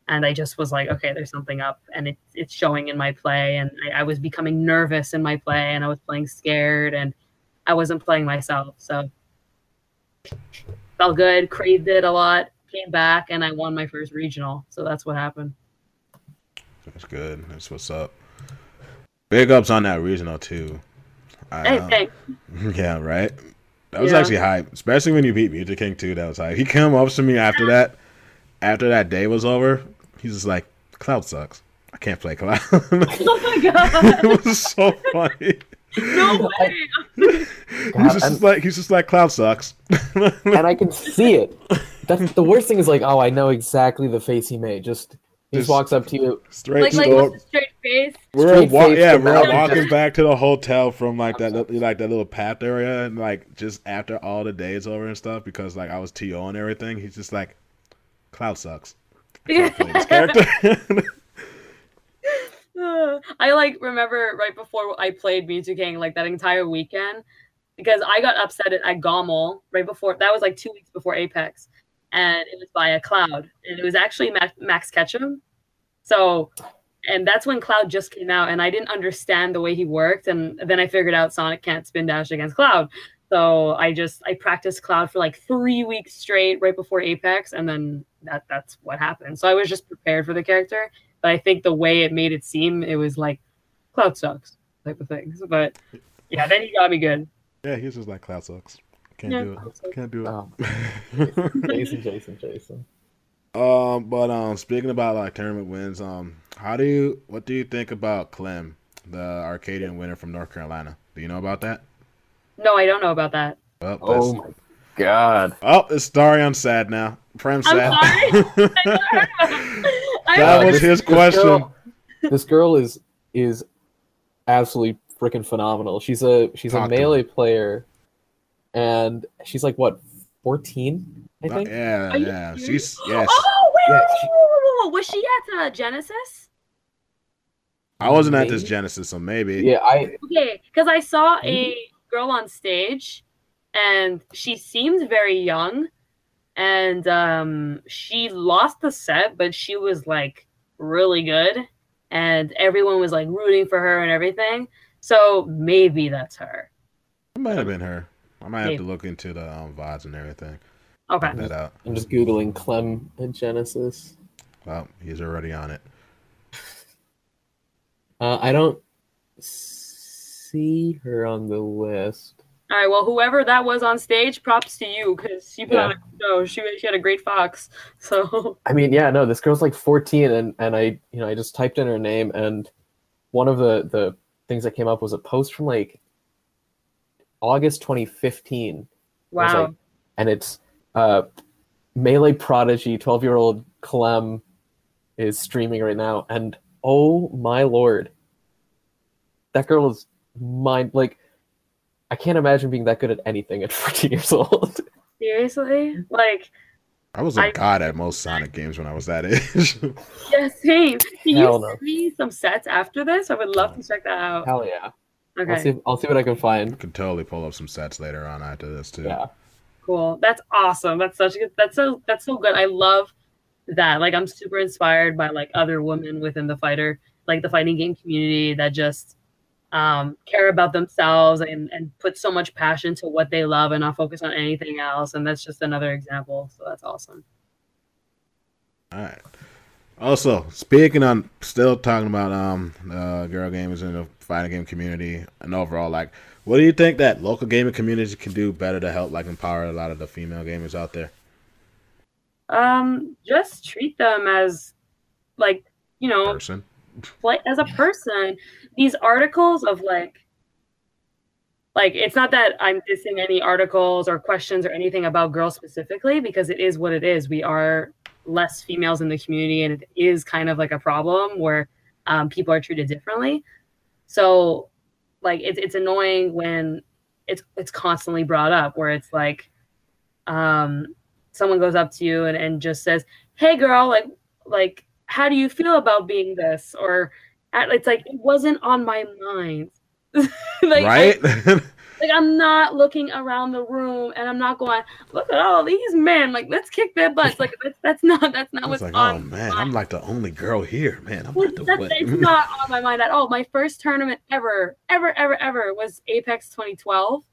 And I just was like, okay, there's something up, and it, it's showing in my play. And I, I was becoming nervous in my play, and I was playing scared, and I wasn't playing myself. So felt good, craved it a lot, came back, and I won my first regional. So that's what happened. That's good. That's what's up. Big ups on that regional too. I, Hey, um, thanks. yeah, right. That was Yeah. actually hype, especially when you beat Mewtwo King too. That was hype. He came up to me after that, after that day was over. He's just like, "Cloud sucks. I can't play Cloud." Oh my god! it was so funny. No way! He's God, just and- like he's just like Cloud sucks. and I can see it. That's the worst thing is like, oh, I know exactly the face he made. Just he just Just- walks up to you. Straight Like, like store. with a straight face. We're Straight wa- face yeah, we're mouth. walking back to the hotel from like that li- like that little path area and like just after all the days over and stuff because like I was TO and everything. He's just like, Cloud sucks. I can't play this character. I like remember right before I played Mewtwo King, like that entire weekend, because I got upset at, at GOML right before that was like two weeks before Apex, and it was by a Cloud, and it was actually Max Ketchum. So, and that's when Cloud just came out, and I didn't understand the way he worked, and then I figured out Sonic can't spin dash against Cloud. So I just I practiced Cloud for like three weeks straight right before Apex, and then that that's what happened. So I was just prepared for the character, but I think the way it made it seem, it was like Cloud sucks type of things. But yeah, then he got me good. yeah, he's just like Cloud sucks. Can't Yeah, do it. sucks. Can't do it. Oh, Jason, Jason, Jason. Um, but um, speaking about like tournament wins, um, how do you what do you think about Clem, the Arcadian winner from North Carolina? Do you know about that? No, I don't know about that. Well, Oh that's- my god. oh, it's Darion sad now. Prem I'm sad. sorry. I That was this- his this question. girl- This girl is is absolutely freaking phenomenal. She's a she's Talk a to melee player, and she's like what fourteen, I Uh, think. yeah, yeah. serious? She's yeah. Oh wait, Yeah, wait, she- wait, wait, wait, wait, was she at uh, Genesis? I wasn't at this Genesis, so maybe. Yeah, I Okay, because I saw a girl on stage, and she seemed very young, and um, she lost the set, but she was like really good, and everyone was like rooting for her and everything. So maybe that's her. It might have been her. I might have Maybe. to look into the um, VODs and everything. Okay. Check that out. I'm just googling Clem and Genesis. Well, he's already on it. Uh, I don't see her on the list. All right, well, whoever that was on stage, props to you because she put Yeah. on a show. She she had a great fox. So I mean, yeah, no, this girl's like 14, and and I, you know, I just typed in her name, and one of the the things that came up was a post from like August 2015. Wow, like- and it's uh, melee prodigy, 12 year old Clem is streaming right now, and oh my lord, that girl is mind like. I can't imagine being that good at anything at 14 years old. seriously, like I was a I- god at most Sonic games when I was that age. yeah, same. Can Hell you no. send me some sets after this? I would love to check that out. Hell yeah! I'll Okay, see. I'll see what I can find. Could totally pull up some sets later on after this too. Yeah. cool. That's awesome. That's such a good. That's so that's so good. I love that. Like I'm super inspired by like other women within the fighter, like the fighting game community that just um, care about themselves and, and put so much passion to what they love and not focus on anything else. And that's just another example. So that's awesome. All right. Also, speaking on still talking about um uh, girl gamers and the fighting game community and overall, like, what do you think that local gaming community can do better to help like empower a lot of the female gamers out there? Um, just treat them as like, you know, Person. like as a person these articles of like like it's not that i'm dissing any articles or questions or anything about girls specifically because it is what it is we are less females in the community and it is kind of like a problem where um, people are treated differently so like it's, it's annoying when it's it's constantly brought up where it's like um someone goes up to you and, and just says hey girl like like how do you feel about being this or it's like it wasn't on my mind like right? like i'm not looking around the room and i'm not going look at all these men like let's kick their butts like that's, that's not that's not what's like, on oh man, mind. I'm like the only girl here, man. I'm like the that's, what? not on my mind at all. My first tournament ever, ever, ever, ever was Apex 2012.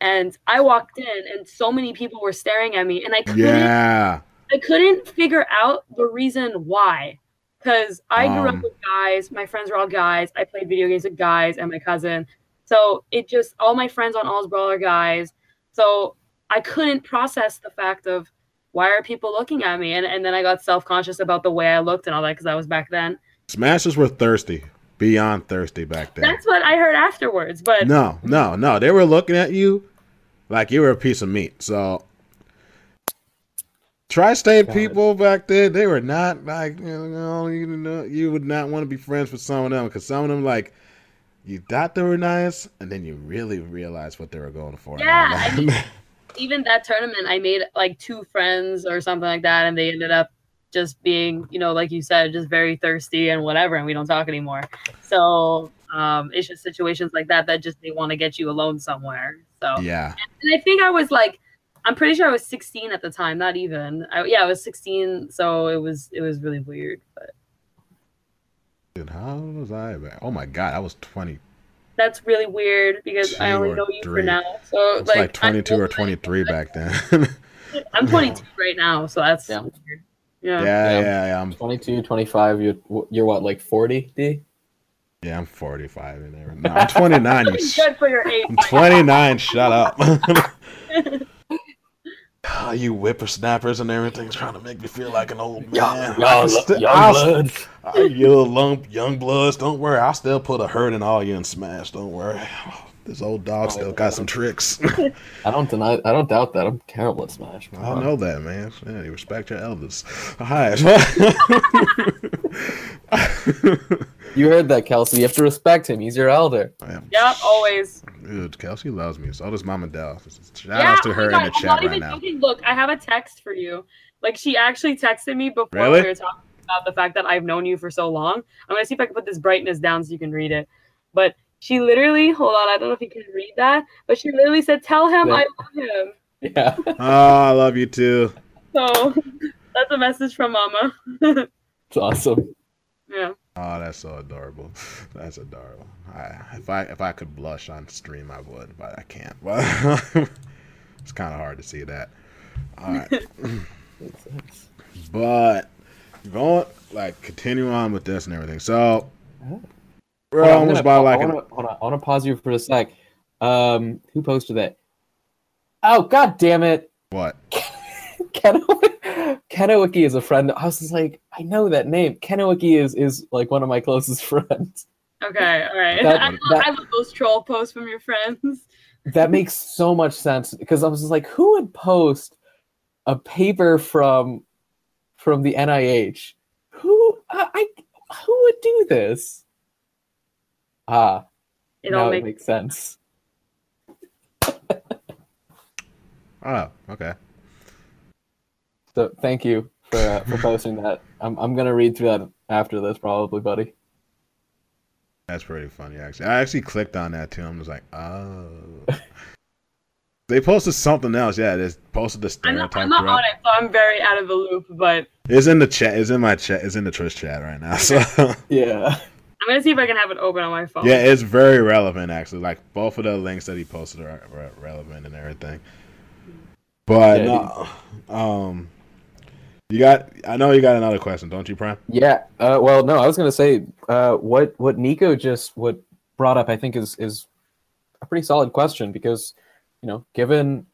And I walked in and so many people were staring at me and I couldn't yeah. I couldn't figure out the reason why. Because I grew Um. up with guys, my friends were all guys. I played video games with guys and my cousin. So it just all my friends on AllIsBrawl are guys. So I couldn't process the fact of why are people looking at me? And and then I got self conscious about the way I looked and all that because I was back then. Smashers were thirsty, beyond thirsty back then. That's what I heard afterwards. But No, no, no. They were looking at you like you were a piece of meat. So tri-state God. people back then, they were not like you know, you know, you would not want to be friends with some of them because some of them like you thought they were nice, and then you really realized what they were going for. Yeah, I mean- even that tournament, I made like two friends or something like that, and they ended up just being, you know, like you said, just very thirsty and whatever, and we don't talk anymore. So um, it's just situations like that that just they want to get you alone somewhere. So yeah, and I think I was like, I'm pretty sure I was 16 at the time, not even. I, yeah, I was 16, so it was it was really weird, but Dude, how old was I? back- Oh my god, I was twenty. that's really weird because I only know you for now. So It's like, like, I'm twenty-two or older than twenty-three back then. I'm 22 right now, so that's Yeah. weird. yeah, Yeah. yeah, Yeah. yeah. I'm 22, 25, you're, you're what, like 40, D? yeah, I'm forty-five in there. No, I'm twenty-nine. you sh- Good for your age. I'm 29. Shut up. Ah, you whippersnappers and everything trying to make me feel like an old man. I'll st- I'll st- you little lump, young bloods. Don't worry. I'll still put a hurt in all you and smash. Don't worry. This old dog still got some tricks. I don't deny. I don't doubt that. I'm terrible at Smash. I know that, man. Yeah, you respect your elders. Hi. You heard that, Kelsey. You have to respect him. He's your elder. Yeah, always. Dude, Kelsey loves me. So does Mama Dell. Shout yeah, out to her my in the I'm chat not right even now. joking. Look, I have a text for you. Like she actually texted me before Really? we were talking about the fact that I've known you for so long. I'm gonna see if I can put this brightness down so you can read it. But she literally, hold on, I don't know if you can read that, but she literally said, "Tell him Yeah. I love him." Yeah. Oh, I love you too. So that's a message from Mama. It's awesome. yeah. Oh, that's so adorable. That's adorable. I, if I if I could blush on stream, I would, but I can't. But it's kind of hard to see that. All right, It's- it's- but going like continue on with this and everything. So. We're Hold on, I'm almost gonna by pa- like I wanna, hold on. I want to pause you for a sec. Um, who posted that? Oh god damn it! what? Keno Kenowiki is a friend. I was just like, I know that name. Kenowiki is is like one of my closest friends. Okay, all right. That- I, love, that- I love those troll posts from your friends. That makes so much sense because I was just like, who would post a paper from from the NIH? Who I, I who would do this? Ah, It now all it makes makes sense. Oh, okay. So thank you for uh, for posting that. I'm I'm gonna read through that after this, probably, buddy. That's pretty funny, actually. I actually clicked on that too. I'm just like, oh. they posted something else. Yeah, they posted the I'm not, I'm not on it, so I'm very out of the loop. But It's in the chat. It's in my chat. It's in the Twitch chat right now. So Yeah. I'm gonna see if I can have it open on my phone. yeah, it's very relevant actually. Like both of the links that he posted are re- relevant and everything. But Yeah, no, um, you got. I know you got another question, don't you, Prime? Yeah. Uh, well, no, I was gonna say uh, what what Nico just what brought up. I think is is a pretty solid question because you know, given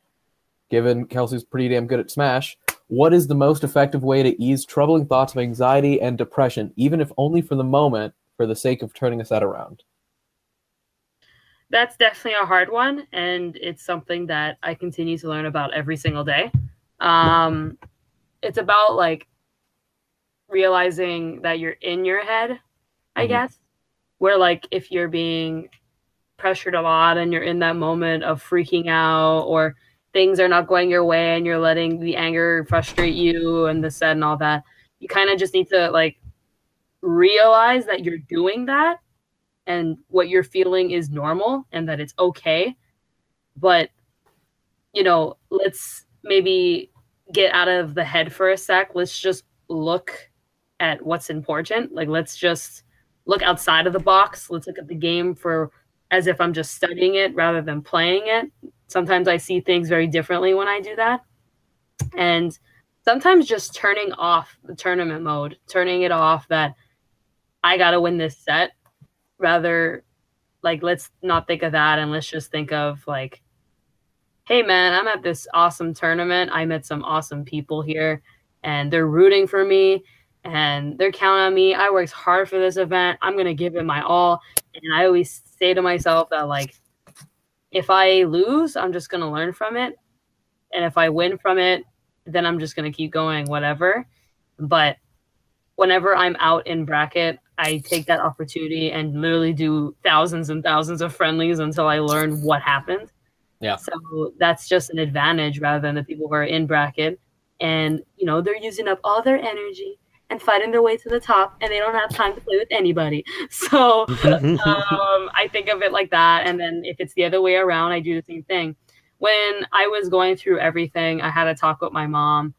given Kelsey's pretty damn good at Smash, what is the most effective way to ease troubling thoughts of anxiety and depression, even if only for the moment, for the sake of turning a set around? that's definitely a hard one and it's something that i continue to learn about every single day um, it's about like realizing that you're in your head i Mhm. guess where like if you're being pressured a lot and you're in that moment of freaking out or things are not going your way and you're letting the anger frustrate you and the sad and all that you kind of just need to like realize that you're doing that and what you're feeling is normal and that it's okay. But you know let's maybe get out of the head for a sec. Let's just look at what's important. Like let's just look outside of the box. Let's look at the game for as if i'm just studying it rather than playing it. Sometimes i see things very differently when i do that. And sometimes just turning off the tournament mode turning it off that i gotta win this set rather like let's not think of that and let's just think of like hey man i'm at this awesome tournament. I met some awesome people here and they're rooting for me and they're counting on me. I worked hard for this event. I'm going to give it my all. And i always say to myself that like if i lose i'm just going to learn from it. And if i win from it then i'm just going to keep going whatever. But whenever i'm out in bracket I take that opportunity and literally do thousands and thousands of friendlies until I learn what happened. Yeah. So that's just an advantage rather than the people who are in bracket. And you know they're using up all their energy and fighting their way to the top and they don't have time to play with anybody. So um, I think of it like that. And then if it's the other way around, I do the same thing. When I was going through everything, I had a talk with my mom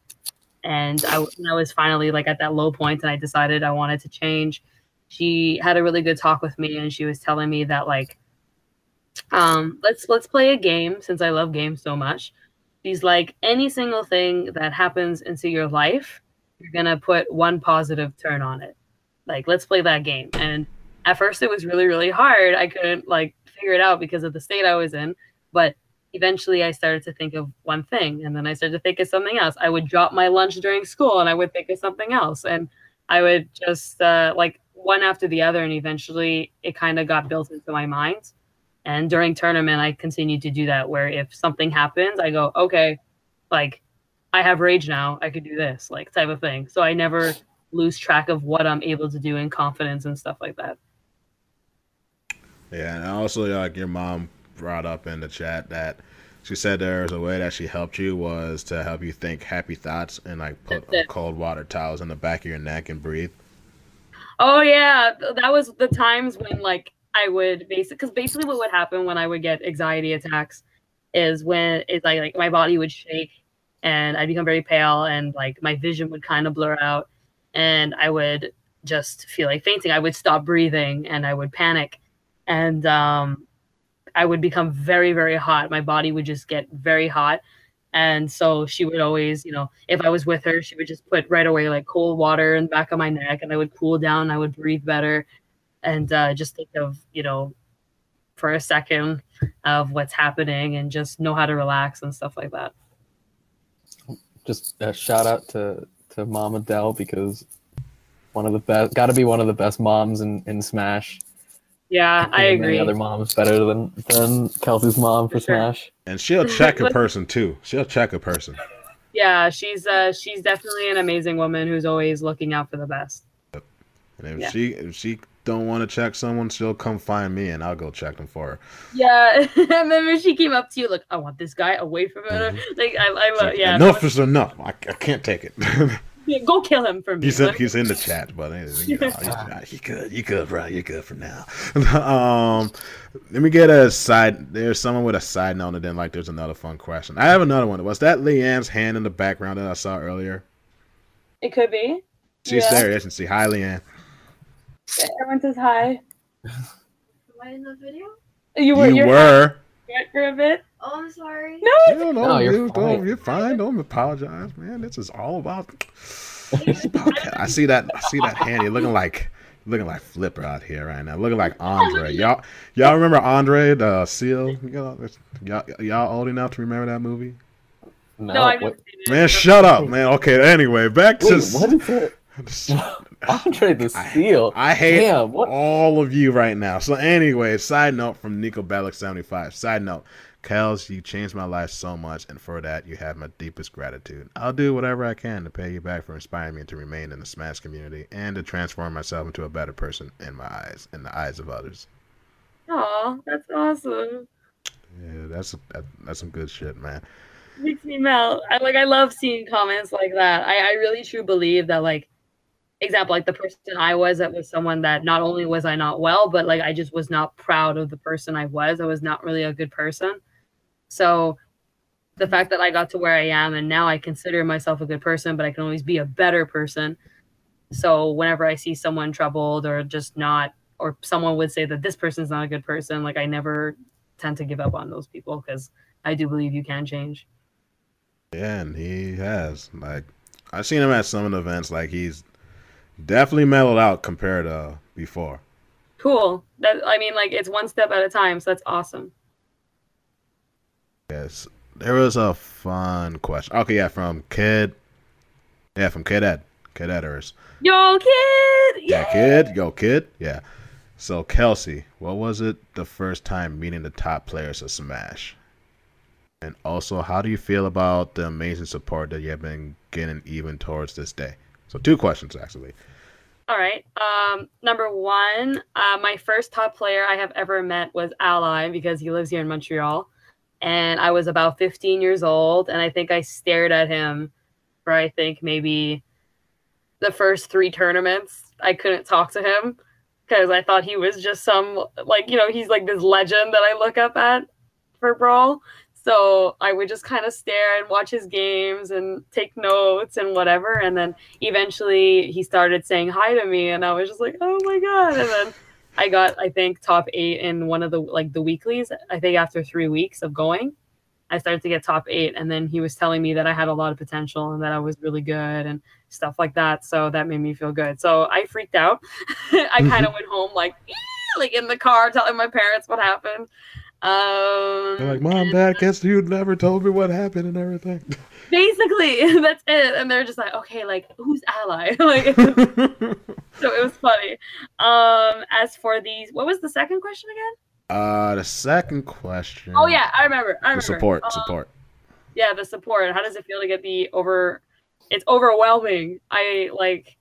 and I, I was finally like at that low point and I decided I wanted to change she had a really good talk with me and she was telling me that like um let's let's play a game since i love games so much she's like any single thing that happens into your life you're gonna put one positive turn on it. Like let's play that game. And at first it was really really hard. I couldn't like figure it out because of the state i was in. But eventually i started to think of one thing and then i started to think of something else. I would drop my lunch during school and i would think of something else. And i would just uh, like one after the other and eventually it kind of got built into my mind. And during tournament i continued to do that where if something happens i go okay like i have rage now i could do this like type of thing. So i never lose track of what i'm able to do in confidence and stuff like that. Yeah, and also like your mom brought up in the chat that she said there was a way that she helped you was to help you think happy thoughts and like put cold water towels in the back of your neck and breathe. Oh yeah, that was the times when like I would basically because basically what would happen when I would get anxiety attacks is when it's like like my body would shake and I'd become very pale and like my vision would kind of blur out and I would just feel like fainting. I would stop breathing and I would panic and um, I would become very very hot. My body would just get very hot. And so she would always, you know, if I was with her, she would just put right away like cold water in the back of my neck and I would cool down, I would breathe better. and uh, just think of you know for a second of what's happening and just know how to relax and stuff like that. Just a shout out to to Mom Adele because one of the best, got to be one of the best moms in in Smash. Yeah, I Any agree. other mom's better than than Kelsey's mom for For sure. Smash. And she'll check a person too. She'll check a person. Yeah, she's uh she's definitely an amazing woman who's always looking out for the best. And if Yeah. she if she don't want to check someone, she'll come find me and I'll go check them for her. Yeah, and then when she came up to you, like, I want this guy away from her. Like, I, I love, like, yeah, enough is enough. I, I can't take it. yeah, go kill him for me. he's in, he's in the chat, but he's, you know, he's, you good, you good, bro, you good for now. um, let me get a side. There's someone with a side note, and then like there's another fun question. I have another one. Was that Leanne's hand in the background that I saw earlier? it could be. She's Yeah. there. Yes, and hi, Leanne. Everyone says hi. Am I in the video? You were, You were. for a bit. Oh, I'm sorry. No, You don't know. No, you're you, don't, fine. you're fine. Don't apologize, man. This is all about. It's about I see that. I see that hand. You're looking like looking like Flipper out here right now. Looking like Andre. Y'all, y'all remember Andre the Seal? Y'all, y'all, y'all old enough to remember that movie? No, no, I've wait, never seen it. Man, shut up, man. Okay, anyway, back to. what is it? Andre the Seal. I hate Damn, what? all of you right now. So anyway, side note from Nico Bellic seventy five. Side note, Kels, you changed my life so much, and for that you have my deepest gratitude. I'll do whatever I can to pay you back for inspiring me to remain in the Smash community and to transform myself into a better person in my eyes, in the eyes of others. Aw, that's awesome. Yeah, that's that, that's some good shit, man. makes me melt. I like I love seeing comments like that. I, I really truly believe that like example, like the person I was that was someone that not only was I not well, but like I just was not proud of the person I was. I was not really a good person. So the fact that I got to where I am and now I consider myself a good person, but I can always be a better person. So whenever I see someone troubled or just not or someone would say that this person's not a good person, like I never tend to give up on those people because I do believe you can change. Yeah, and he has. Like I've seen him at some of the events. Like he's definitely mellowed out compared to uh, before. Cool. That I mean, like it's one step at a time, so that's awesome. Yes. There was a fun question. Okay, yeah, from Kid. Yeah, from Kid Ed. Kid Editors. Yo, kid! Yeah, Kid. Yo, Kid. Yeah. So, Kelsey, what was it the first time meeting the top players of Smash? And also, how do you feel about the amazing support that you have been getting even towards this day? So, two questions, actually. All right. Um, number one, uh, my first top player I have ever met was Ally because he lives here in Montreal, and I was about 15 years old, and I think I stared at him for I think maybe the first three tournaments. I couldn't talk to him because I thought he was just some like you know he's like this legend that I look up at for Brawl. So I would just kind of stare and watch his games and take notes and whatever. And then eventually he started saying hi to me, and I was just like, oh my god! And then I got I think top eight in one of the like the weeklies. I think after three weeks of going, I started to get top eight, and then he was telling me that I had a lot of potential and that I was really good and stuff like that. So that made me feel good. So I freaked out. I kind of mm-hmm. went home like like in the car telling my parents what happened. Um, They're like, Mom, Dad, guess you never told me what happened and everything. basically that's it. And they're just like okay like who's ally? Like so it was funny. Um as for these what was the second question again? Uh, the second question. oh yeah i remember i The remember. support, Um, support. yeah the support. How does it feel to get the over it's overwhelming. I like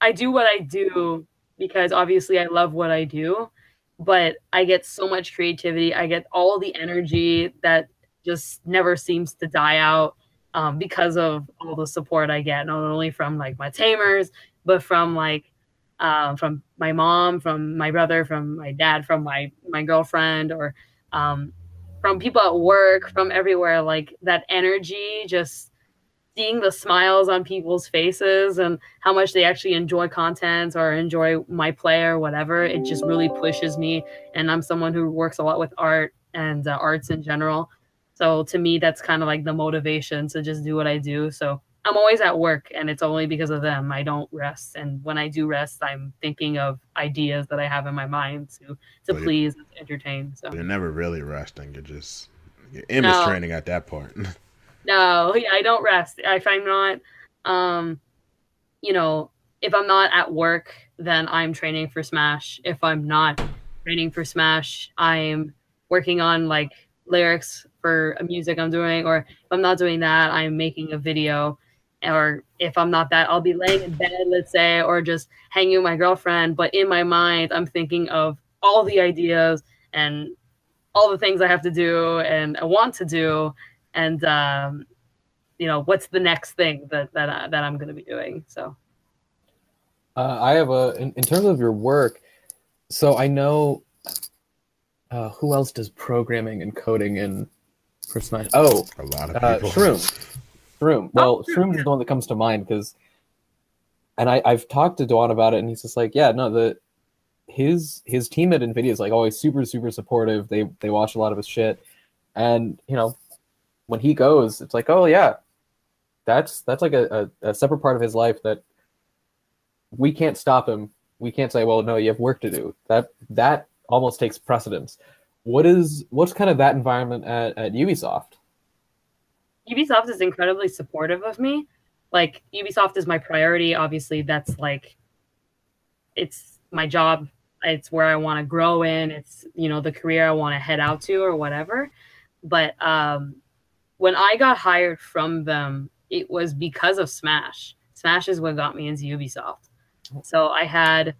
i do what i do because obviously i love what i do but i get so much creativity. I get all the energy that just never seems to die out um, because of all the support i get not only from like my tamers but from like um, from my mom from my brother from my dad from my my girlfriend or um, from people at work, from everywhere, like that energy, just seeing the smiles on people's faces and how much they actually enjoy content or enjoy my play or whatever, it just really pushes me. And I'm someone who works a lot with art and uh, arts in general. So to me, that's kind of like the motivation to just do what I do. So I'm always at work and it's only because of them I don't rest. And when I do rest, I'm thinking of ideas that I have in my mind to to Well, please and entertain. So You're never really resting. You're just you're image No. training at that point. no, I don't rest. If I'm not um you know, if I'm not at work, then I'm training for Smash. If I'm not training for Smash, I'm working on like lyrics for a music I'm doing, or if I'm not doing that, I'm making a video. Or if I'm not that, I'll be laying in bed, let's say, or just hanging with my girlfriend. But in my mind, I'm thinking of all the ideas and all the things I have to do and I want to do, and um, you know, what's the next thing that that I, that I'm going to be doing. So. Uh, I have a in, in terms of your work. So I know uh, who else does programming and coding in for Smash? Oh, A lot of uh, people. Shroom. Shroom. Well, Shroom, Shroom is the one that comes to mind because, and I I've talked to Dwan about it, and he's just like, yeah, no, the his his team at Nvidia is like always super super supportive. They they watch a lot of his shit, and you know, when he goes, it's like, oh yeah, that's that's like a, a, a separate part of his life that we can't stop him. We can't say, well, no, you have work to do. That that almost takes precedence. What is what's kind of that environment at, at Ubisoft? Ubisoft is incredibly supportive of me. Like Ubisoft is my priority. Obviously, that's like it's my job. It's where I want to grow in. It's you know the career I want to head out to or whatever. But um, when I got hired from them, it was because of Smash. Smash is what got me into Ubisoft. So I had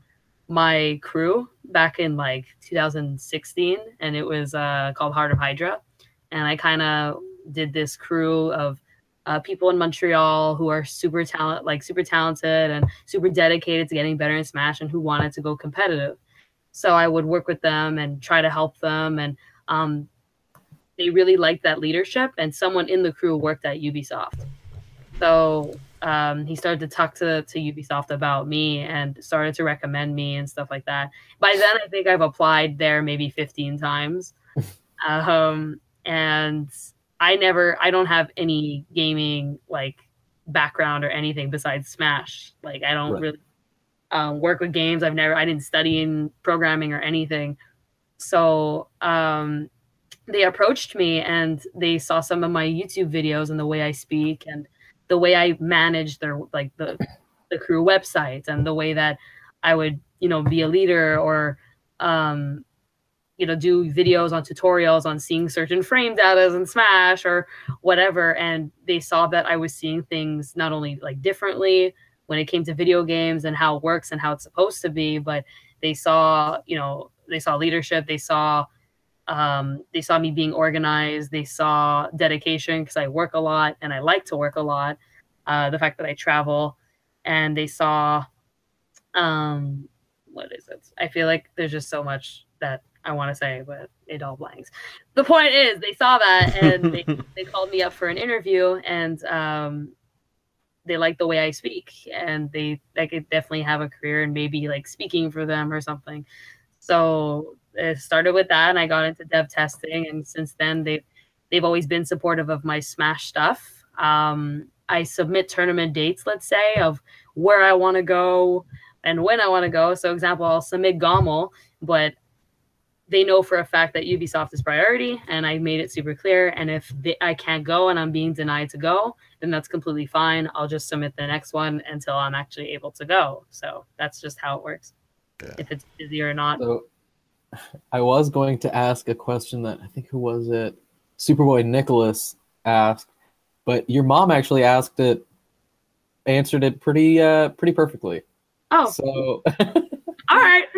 my crew back in like 2016, and it was uh, called Heart of Hydra, and I kind of did this crew of uh, people in Montreal who are super talent, like super talented and super dedicated to getting better in Smash, and who wanted to go competitive. So I would work with them and try to help them, and um, they really liked that leadership. And someone in the crew worked at Ubisoft, so um, he started to talk to, to Ubisoft about me and started to recommend me and stuff like that. By then, I think I've applied there maybe 15 times. um, and I never, I don't have any gaming like background or anything besides Smash. Like, I don't Right. really um, work with games. I've never, I didn't study in programming or anything. So, um, they approached me and they saw some of my YouTube videos and the way I speak and the way I manage their like the the crew website and the way that I would you know be a leader or um you know do videos on tutorials on seeing certain frame data in Smash or whatever. And they saw that I was seeing things not only like differently when it came to video games and how it works and how it's supposed to be but they saw you know they saw leadership they saw um, they saw me being organized. They saw dedication because i work a lot and i like to work a lot uh, the fact that i travel. And they saw um, what is it? I feel like there's just so much that i want to say but it all blanks. The point is they saw that and they, they called me up for an interview and um, they like the way i speak and they i could definitely have a career and maybe like speaking for them or something. So it started with that and I got into dev testing and since then they've they've always been supportive of my smash stuff. Um, I submit tournament dates, let's say, of where I want to go and when I want to go. So example, I'll submit GOML, but they know for a fact that Ubisoft is priority and I made it super clear. And if they, I can't go and I'm being denied to go, then that's completely fine. I'll just submit the next one until I'm actually able to go. So that's just how it works. Yeah. If it's busy or not. So I was going to ask a question that I think who was it? Superboy Nicholas asked, but your mom actually asked it, answered it pretty uh pretty perfectly. Oh, So all right.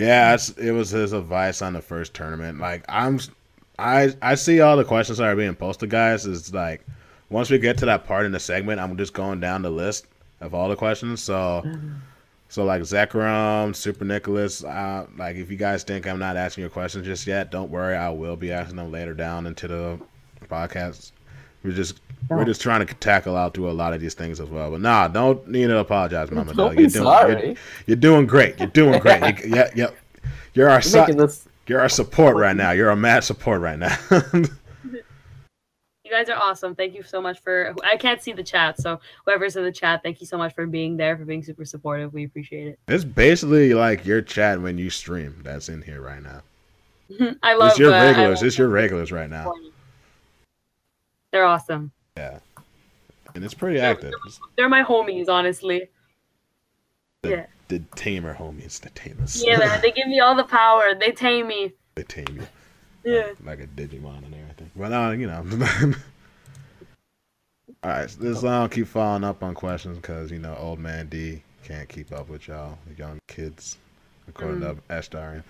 Yeah, it's, it was his advice on the first tournament. Like I'm, I I see all the questions that are being posted, guys. Is like once we get to that part in the segment, I'm just going down the list of all the questions. So, so like Zekrom, Super Nicholas, uh, like if you guys think I'm not asking your questions just yet, don't worry, I will be asking them later down into the podcast. We're just we're just trying to tackle out through a lot of these things as well. But nah, don't need to apologize, Mama. don't You're doing, sorry. You're, you're doing great. You're doing great. You, yeah, yeah. You're our this you're our support right now. You're our mad support right now. You guys are awesome. Thank you so much for. I can't see the chat, so whoever's in the chat, thank you so much for being there, for being super supportive. We appreciate it. It's basically like your chat when you stream. That's in here right now. I love It's your uh, regulars. It's your regulars right now. They're awesome. Yeah, and it's pretty active. It's They're my homies, honestly. the, Yeah. the tamer homies, the tamers. Yeah, man. They give me all the power. They tame me. they tame you Yeah. like a Digimon and everything. But uh, you know. All right, so this I'll keep following up on questions because you know old man D can't keep up with y'all young kids. According Mm. to Ashdarian,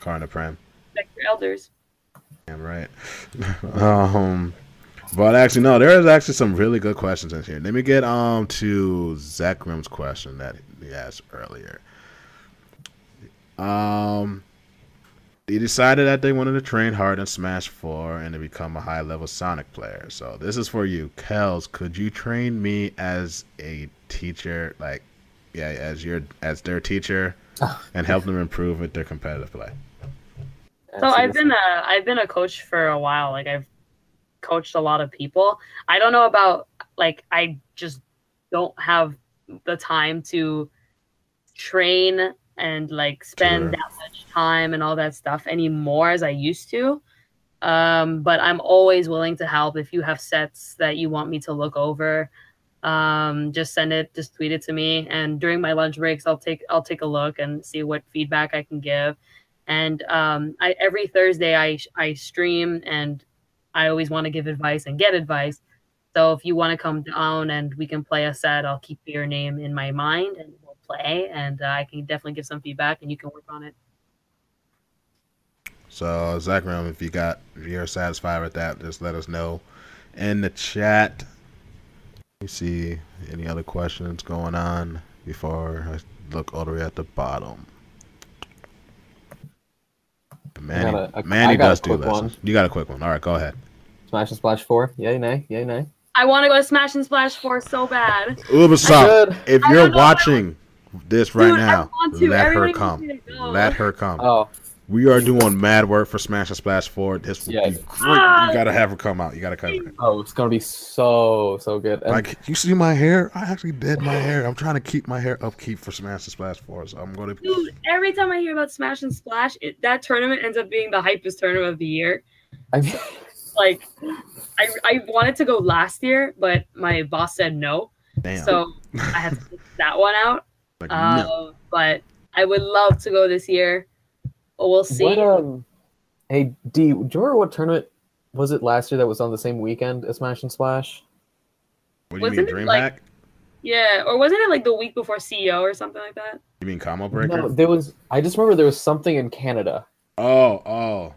Karna Prem. Respect your elders. Damn right. um, but actually, no, there is actually some really good questions in here. Let me get um to Zach Zekrim's question that he asked earlier. Um, they decided that they wanted to train hard in Smash Four and to become a high level Sonic player. So this is for you, Kels. Could you train me as a teacher, like, yeah, as your as their teacher, and help them improve with their competitive play? So I've been a I've been a coach for a while. Like I've coached a lot of people. I don't know about like I just don't have the time to train and like spend Sure. that much time and all that stuff anymore as I used to. Um, but I'm always willing to help if you have sets that you want me to look over. Um, just send it, just tweet it to me, and during my lunch breaks, I'll take I'll take a look and see what feedback I can give and um, I, every Thursday I I stream and I always want to give advice and get advice. So if you want to come down and we can play a set, I'll keep your name in my mind and play, and uh, I can definitely give some feedback and you can work on it. So Zachram, if you got if you're satisfied with that, just let us know in the chat. Let me see any other questions going on before I look all the way at the bottom. Manny, got a- I- Manny I got a does do quick lessons. one. You got a quick one. All right, go ahead. Smash and Splash 4. Yay, nay, yay, nay. I want to go to Smash and Splash Four so bad. Ubisoft, if I you're don't I watching this right Dude, I now, want to. let her come. to. Let her come. Oh, We are doing mad work for Smash and Splash 4. This will Yeah. be great. You ah! gotta have her come out. You gotta cover it. oh, it's gonna be so so good. And Like you see my hair? I actually did my hair. I'm trying to keep my hair upkeep for Smash and Splash 4. So I'm gonna Dude, every time I hear about Smash and Splash, it, that tournament ends up being the hypest tournament of the year. I mean, Like, I, I wanted to go last year, but my boss said no. damn. So I had to take that one out. Like, Uh, no. But I would love to go this year. But we'll see. what um, hey D, do you remember what tournament was it last year that was on the same weekend as Smash and Splash? What do you wasn't mean, DreamHack? like- yeah, or wasn't it like the week before CEO or something like that? you mean Combo Breaker? No, there was. I just remember there was something in Canada. Oh, oh.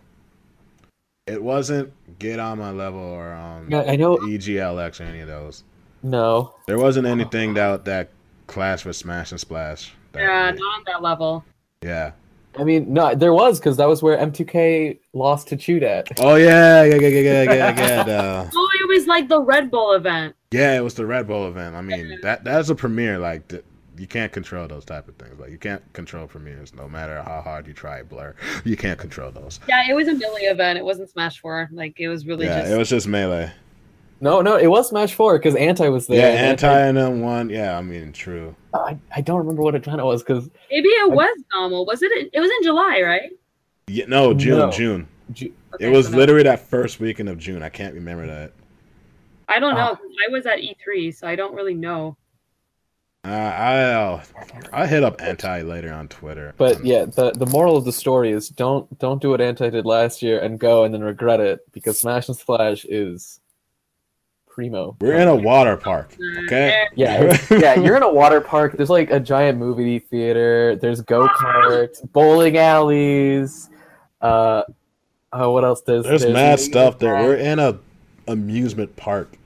It wasn't Get On My Level or um, Yeah, I know. EGLX or any of those. No, There wasn't anything that that clashed with Smash and Splash. that Yeah, year. not on that level. yeah. I mean no, there was because that was where M2K lost to Chudat. Oh yeah, yeah, yeah, yeah, yeah, yeah, yeah. Oh, it was like the Red Bull event. Yeah, it was the Red Bull event. I mean, that that's a premiere. Like, th- you can't control those type of things. Like, you can't control premieres, no matter how hard you try. Blur, you can't control those. Yeah, it was a Melee event. It wasn't Smash Four. Like it was really yeah, just. it was just melee. No, no, it was Smash Four because Anti was there. Yeah, anti and then one. Yeah, I mean, true. I, I don't remember what event it was because Maybe it was normal. Was it? in- It was in July, right? Yeah, no, June, No. June. Ju- Okay, It was so literally that first weekend of June. I can't remember that. I don't know. 'cause I was at E3, so I don't really know. Uh, I'll I hit up anti later on Twitter. But Um, yeah, the the moral of the story is don't don't do what Anti did last year and go and then regret it because Smash and Splash is primo. we're in a water park. Okay. Yeah, yeah, you're in a water park. There's like a giant movie theater. There's go karts, bowling alleys. Uh, oh, what else? There's There's there's mad stuff there. We're in a amusement park.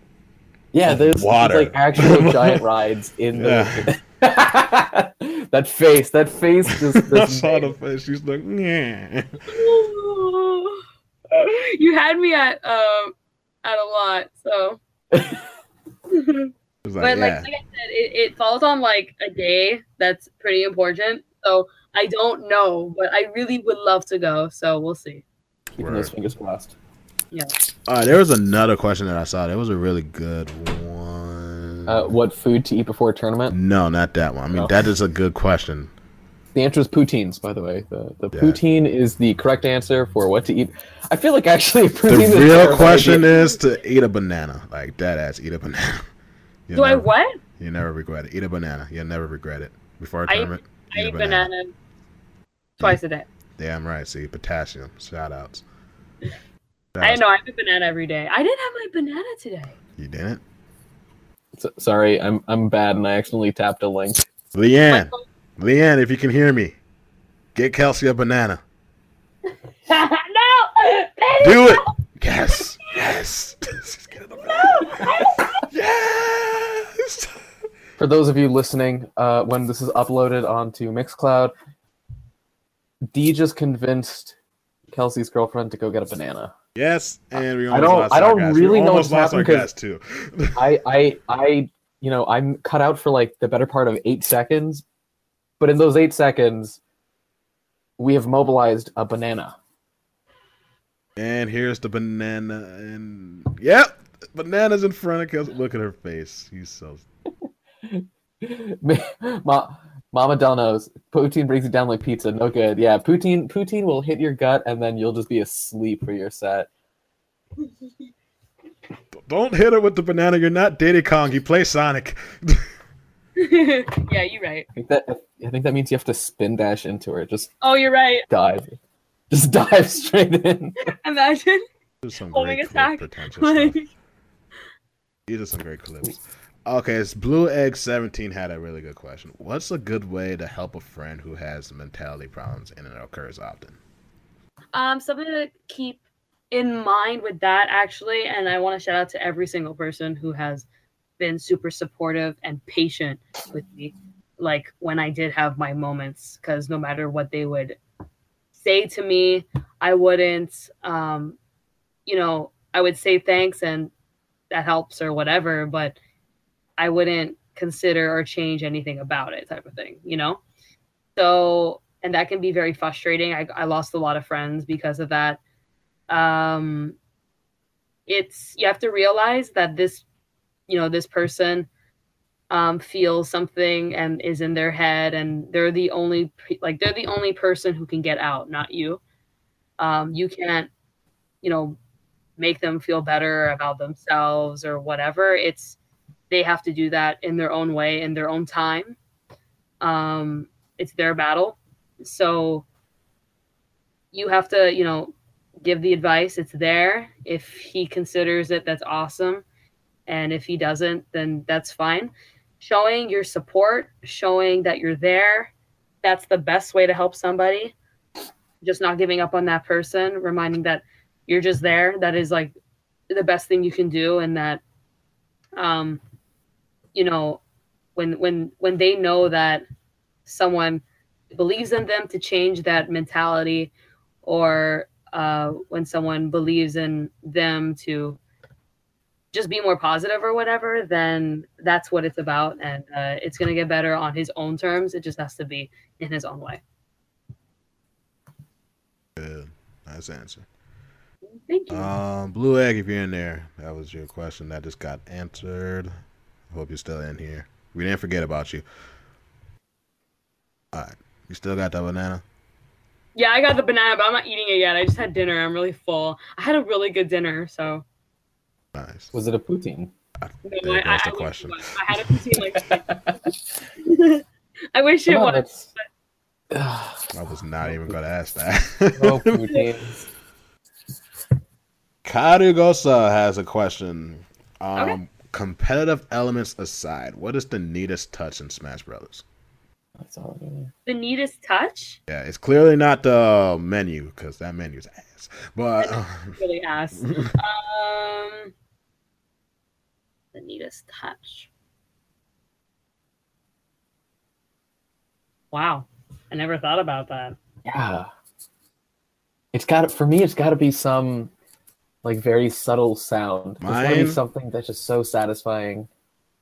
Yeah, there's, there's, water. like actual giant rides in the. that face, that face, just, I just saw the face. She's like, yeah. you had me at um at a lot, so. It's like, but like, yeah. like I said, it, it falls on like a day that's pretty important. So I don't know, but I really would love to go. So we'll see. keeping those fingers crossed. Uh, there was another question that I saw. That was a really good one. Uh, what food to eat before a tournament? no, not that one. I mean, No. that is a good question. The answer is poutines, by the way. The, the Yeah. poutine is the correct answer for what to eat. I feel like actually The poutine is real question idea. is to eat a banana. Like dead ass, eat a banana. You'll Do I what? You never regret it. Eat a banana. You'll never regret it. Before a I- tournament, I eat a eat banana twice a day. Damn right. See, potassium. Shout outs. I know I have a banana every day. I didn't have my banana today. You didn't? S- sorry, I'm I'm bad, and I accidentally tapped a link. Leanne. Leanne, if you can hear me, get Kelsey a banana. no, baby, Do it. no. Yes. Yes. Get her the banana. Yes. For those of you listening, uh, when this is uploaded onto Mixcloud, D just convinced Kelsey's girlfriend to go get a banana. Yes, and we I don't- lost I don't guest. really we know almost what's lost our happened 'cause- guest too. I, I, I, you know, I'm cut out for like the better part of eight seconds, but in those eight seconds, we have mobilized a banana. And here's the banana, and yep, bananas in front of Kelsey. Look at her face. He's so. Ma- Mama Del knows poutine brings you down like pizza. No good. Yeah, poutine, poutine will hit your gut, and then you'll just be asleep for your set. Don't hit her with the banana. You're not Diddy Kong. You play Sonic. yeah, you're right. I think that I think that means you have to spin dash into her. Just Oh, you're right. dive, just dive straight in. Imagine There's some Homing great attack. clip potential stuff. like These are some great clips. Okay, it's Blue Egg 17 had a really good question. What's a good way to help a friend who has mentality problems and it occurs often? um something to keep in mind with that actually, and I want to shout out to every single person who has been super supportive and patient with me. Like when I did have my moments, because no matter what they would say to me, I wouldn't, um, you know, I would say thanks and that helps or whatever, but I wouldn't consider or change anything about it, type of thing, you know? So, and that can be very frustrating. I, I lost a lot of friends because of that. Um, it's, you have to realize that this, you know, this person um, feels something and is in their head, and they're the only, like, they're the only person who can get out, not you. Um, you can't, you know, make them feel better about themselves or whatever. It's, they have to do that in their own way, in their own time. Um, it's their battle. So you have to, you know, give the advice. It's there. If he considers it, that's awesome. And if he doesn't, then that's fine. Showing your support, showing that you're there, that's the best way to help somebody. Just not giving up on that person, reminding that you're just there. That is like the best thing you can do, and that, um, you know, when when when they know that someone believes in them to change that mentality, or uh, when someone believes in them to just be more positive or whatever, then that's what it's about, and uh, it's gonna get better on his own terms. It just has to be in his own way. Good. Nice answer. Thank you. Um, Blue Egg, if you're in there, that was your question that just got answered. I hope you're still in here. We didn't forget about you. All right. You still got that banana? Yeah, I got the banana, but I'm not eating it yet. I just had dinner. I'm really full. I had a really good dinner, so Nice. Was it a poutine? no, There I, goes I, the I wish question. it was. I had a poutine like I wish it on, was. that's- I was not even going to ask that. no poutines. Karugosa has a question. Um, Okay. Competitive elements aside, what is the neatest touch in Smash Brothers? That's all I really- The neatest touch? Yeah, it's clearly not the menu because that menu's ass. But uh, Really ass. um, the neatest touch. Wow, I never thought about that. Yeah. It's got for me. It's got to be some like very subtle sound. It's got to be Mine- something that's just so satisfying.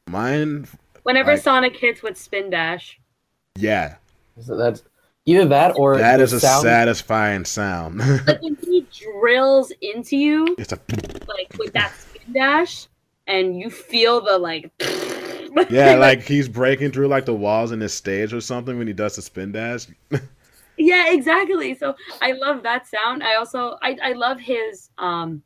mine, Whenever Like- Sonic hits with spin dash, yeah, So that's Either that or that is a sound- satisfying sound. Like when he drills into you, it's a like with that spin dash, and you feel the like. yeah, like he's breaking through like the walls in his stage or something when he does the spin dash. Yeah, exactly. So I love that sound. I also I, I love his um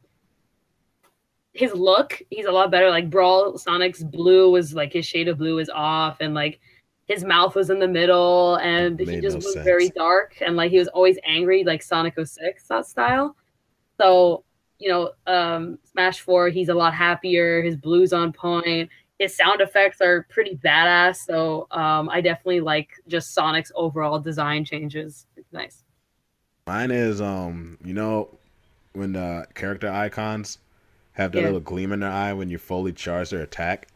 his look. He's a lot better. Like Brawl Sonic's blue was like his shade of blue is off and like his mouth was in the middle and he just no was sense. very dark and like he was always angry like Sonic 06 that style. So, you know, um Smash 4 he's a lot happier, his blue's on point. His sound effects are pretty badass, so um, I definitely like just Sonic's overall design changes. It's nice. Mine is um, you know, when the character icons have that Yeah. little gleam in their eye when you fully charge their attack.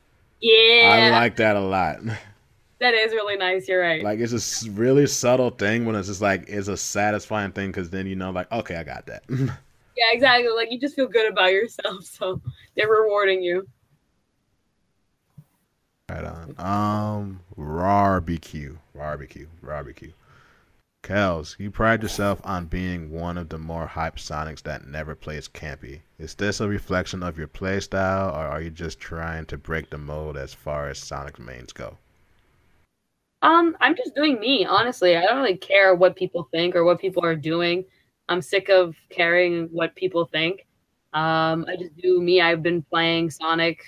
Yeah, I like that a lot. that is really nice. You're right. like it's a really subtle thing when it's just like it's a satisfying thing because then you know like okay I got that. yeah, exactly. Like you just feel good about yourself, so they're rewarding you. right on. Um, barbecue, barbecue, barbecue. Kels, you pride yourself on being one of the more hyped Sonics that never plays campy. Is this a reflection of your playstyle, or are you just trying to break the mold as far as Sonic mains go? Um, I'm just doing me, honestly. I don't really care what people think or what people are doing. I'm sick of caring what people think. Um, I just do me. I've been playing Sonic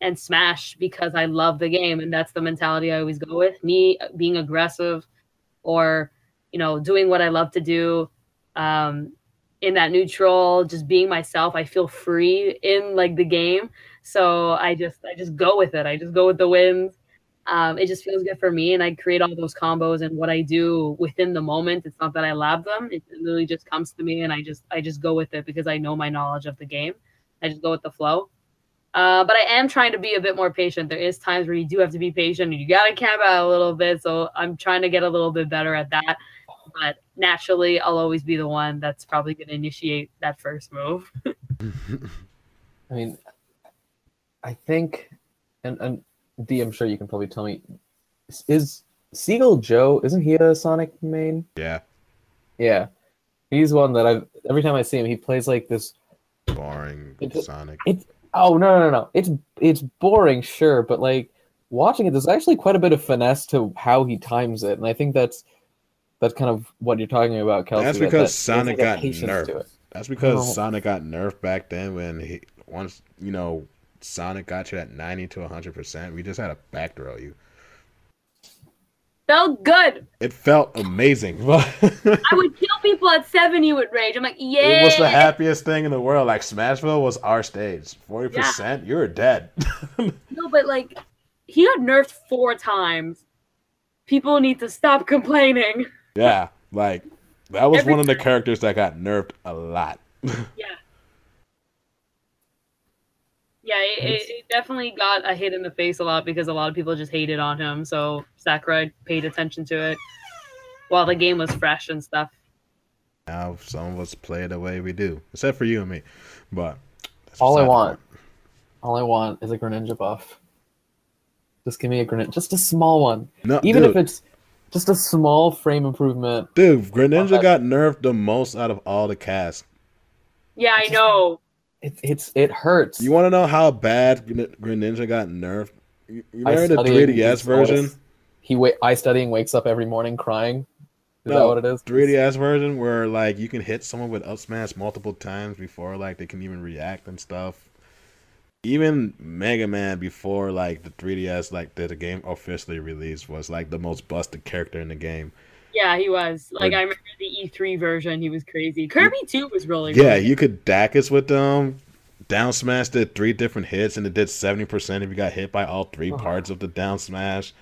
and Smash because I love the game, and that's the mentality I always go with. Me being aggressive or, you know, doing what I love to do. Um, in that neutral, just being myself. I feel free in like the game. So I just I just go with it. I just go with the wins um, it just feels good for me and i create all those combos and what i do within the moment. It's not that i lab them. It literally just comes to me and i just i just go with it because i know my knowledge of the game. I just go with the flow. Uh, but i am trying to be a bit more patient. There is times where you do have to be patient and you gotta camp out a little bit so i'm trying to get a little bit better at that. But naturally i'll always be the one that's probably to initiate that first move. I mean, I think, and and D, I'm sure you can probably tell me, is Seagull Joe? Isn't he a Sonic main? yeah, Yeah, he's one that I've every time I see him, he plays like this. boring It- Sonic. Oh no no no! It's it's boring, sure, but like watching it, there's actually quite a bit of finesse to how he times it, and I think that's that's kind of what you're talking about, Kelsey. That's because that Sonic got nerfed. That's because Oh. Sonic got nerfed back then when he once you know Sonic got you at ninety to hundred percent. We just had to back throw you. felt good It felt amazing. i would kill people at 70 with rage i'm like yeah It was the happiest thing in the world. Like Smashville was our stage. Forty percent, you were dead. No, but like he got nerfed four times. People need to stop complaining. yeah, like that was Every one of the characters that got nerfed a lot. Yeah. Yeah, it, it, it definitely got a hit in the face a lot because a lot of people just hated on him. So Sakurai paid attention to it while the game was fresh and stuff. now some of us play it the way we do, except for you and me. But All I want, point. all I want is a Greninja buff. Just give me a Greninja, just a small one. No, Even dude, if it's just a small frame improvement. dude, Greninja got nerfed the most out of all the cast. Yeah, I know. It, it's it hurts. You want to know how bad Gren- Greninja got nerfed? You remember the study 3DS version? He wa- I studying wakes up every morning crying. Is that what it is? 3DS version where like you can hit someone with up smash multiple times before like they can even react and stuff. Even Mega Man before like the 3DS like the, the game officially released was like the most busted character in the game. Yeah, he was. Like Or- I remember the E3 version, he was crazy. Kirby too was really good. Yeah, you could Dacus with them. Down smash did three different hits and it did 70% if you got hit by all three Oh. parts of the down smash.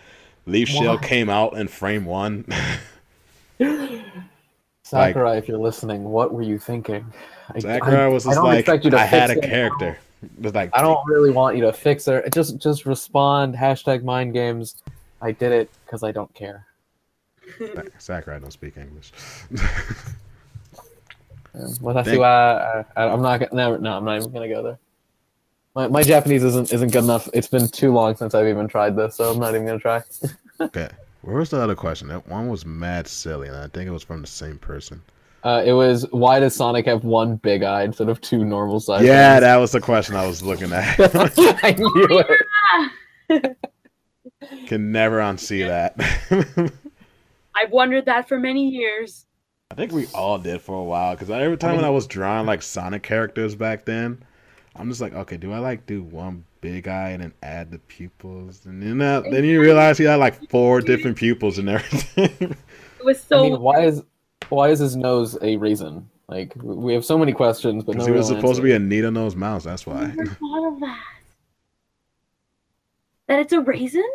Leaf Shield came out in frame one. Sakurai, if you're listening, what were you thinking? I, Sakurai was just don't like, expect you to I had a character. It was like, I don't really want you to fix it. Just just respond. Hashtag mind games. I did it because I don't care. Sakurai don't speak English. Well, that's Thank- why I, I, I'm not gonna. No, no, I'm not even gonna go there. My, my Japanese isn't isn't good enough. It's been too long since I've even tried this, so I'm not even gonna try. okay. Where was the other question? That one was mad silly, and I think it was from the same person. Uh, it was why does Sonic have one big eye instead of two normal sized? Yeah, that was the question I was looking at. I knew it. Can never unsee that. I've wondered that for many years. I think we all did for a while because every time when I was drawing like Sonic characters back then, I'm just like, okay, do I like do one big eye and then add the pupils, and then that, then you realize he had like four different pupils and everything. It was so I mean, why is why is his nose a raisin? Like we have so many questions, but no he was real supposed to be a needle nose mouse. That's I why. never thought of that. That it's a raisin?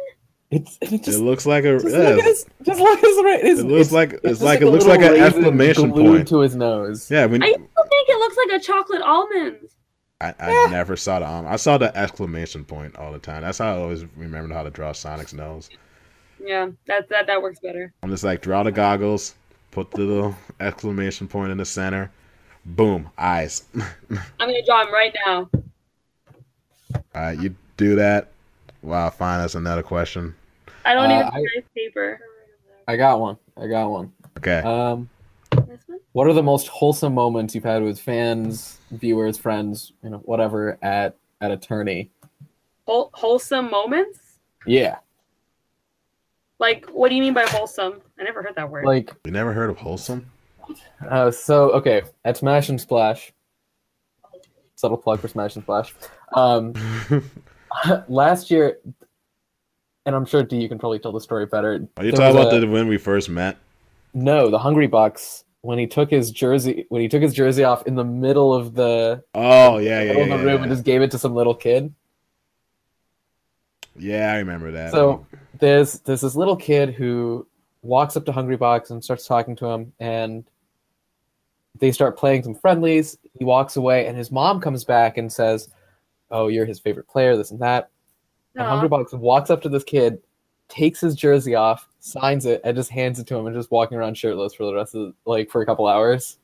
It's it It looks like a. just look yeah, at his just look his ra- his- it looks like it's it's just like it looks like an exclamation point. to his nose. Yeah, when I still think it looks like a chocolate almond. I, I never saw the um, I saw the exclamation point all the time. That's how I always remembered how to draw Sonic's nose. Yeah, that that that works better. I'm just like draw the goggles, put the little exclamation point in the center, boom, eyes. I'm gonna draw him right now. All right, you do that. Wow, fine. That's another question. I don't Uh, even I- think I have paper. I got one. I got one. Okay. Um, This one? what are the most wholesome moments you've had with fans, viewers, friends, you know, whatever at at a tourney? Whole, wholesome moments? Yeah, Like, what do you mean by wholesome? I never heard that word. like you never heard of wholesome? Uh, so okay, at Smash and Splash, subtle plug for Smash and Splash. Um, last year, and I'm sure D, you can probably tell the story better. Are you There talking about a- the when we first met? No, the Hungrybox when he took his jersey when he took his jersey off in the middle of the Oh yeah, yeah, yeah. the room and just gave it to some little kid. Yeah, I remember that. So there's there's this little kid who walks up to Hungrybox and starts talking to him, and they start playing some friendlies. He walks away, and his mom comes back and says, "Oh, you're his favorite player, this and that." And Aw. Hungrybox walks up to this kid, takes his jersey off, signs it, and just hands it to him, and just walking around shirtless for the rest of the, like for a couple hours.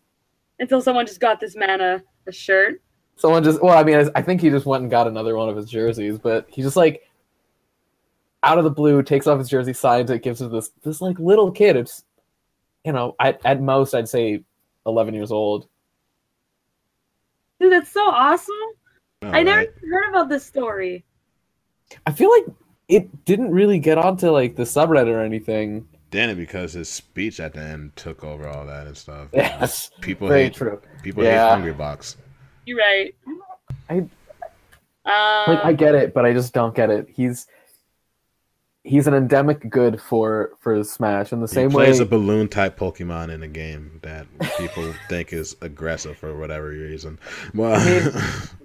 Until someone just got this man a, a shirt. Someone just well, I mean, I, I think he just went and got another one of his jerseys, but he just like out of the blue takes off his jersey, signs it, gives it to this this like little kid. It's you know, at at most I'd say eleven years old. Dude, that's so awesome. All I never right. even heard about this story. I feel like it didn't really get onto like the subreddit or anything. Didn't it because his speech at the end took over all that and stuff. Yes, People very hate true. people Yeah. hate Hungrybox. You're right. I- Um, Like I get it, but I just don't get it. He's he's an endemic good for for Smash in the He same way. plays a balloon type Pokemon in a game that people think is aggressive for whatever reason. Well,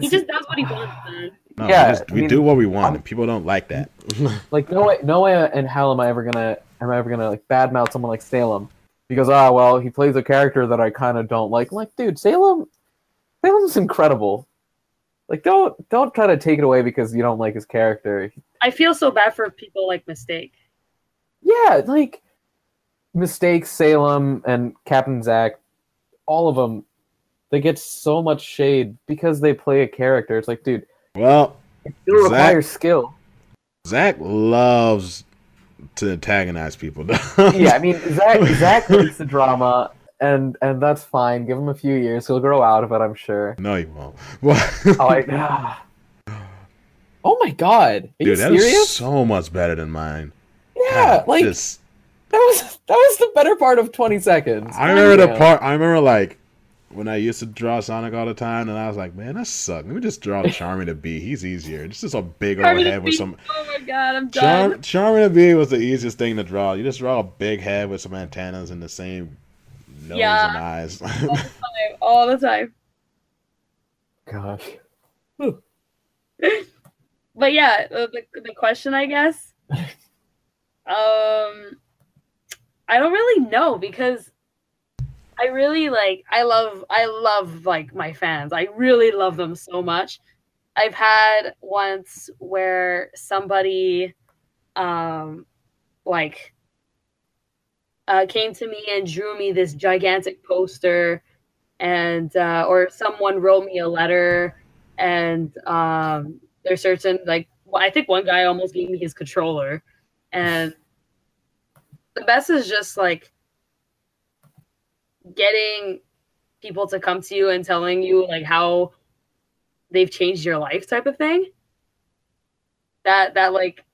he just does what he wants, man. no, Yeah, we, just- I we mean, do what we want, I'm- and people don't like that. like no way no way in hell am I ever gonna am I ever gonna like badmouth someone like Salem because ah well he plays a character that I kind of don't like. I'm like dude, Salem Salem's incredible. Like don't don't try to take it away because you don't like his character. I feel so bad for people like Mistake. Yeah, like Mistake, Salem and Captain Zack, all of them, they get so much shade because they play a character. It's like dude, well, it still Zack- requires skill. Zach loves to antagonize people. yeah, I mean Zach Zach likes the drama, and and that's fine. Give him a few years; he'll grow out of it, I'm sure. no, he won't. Well, Oh, I, ah. oh my god, are dude, that is so much better than mine. yeah, God, like just- that was that was the better part of 20 seconds. I remember the part. I remember like when I used to draw Sonic all the time, and I was like, man, that sucks. Let me just draw Charming to be. He's easier. This is a big old Charming to head with some. Oh my god, I'm done. Charm, Charming to be was the easiest thing to draw. You just draw a big head with some antennas and the same nose Yeah. and eyes. All the time. All the time. Gosh, But yeah, the, the, the question, I guess. um, I don't really know because I really like. I love. I love like my fans. I really love them so much. I've had once where somebody, um, like, uh, came to me and drew me this gigantic poster, and uh, or someone wrote me a letter, and um, there's certain like well, I think one guy almost gave me his controller, and the best is just like getting people to come to you and telling you like how they've changed your life type of thing that that like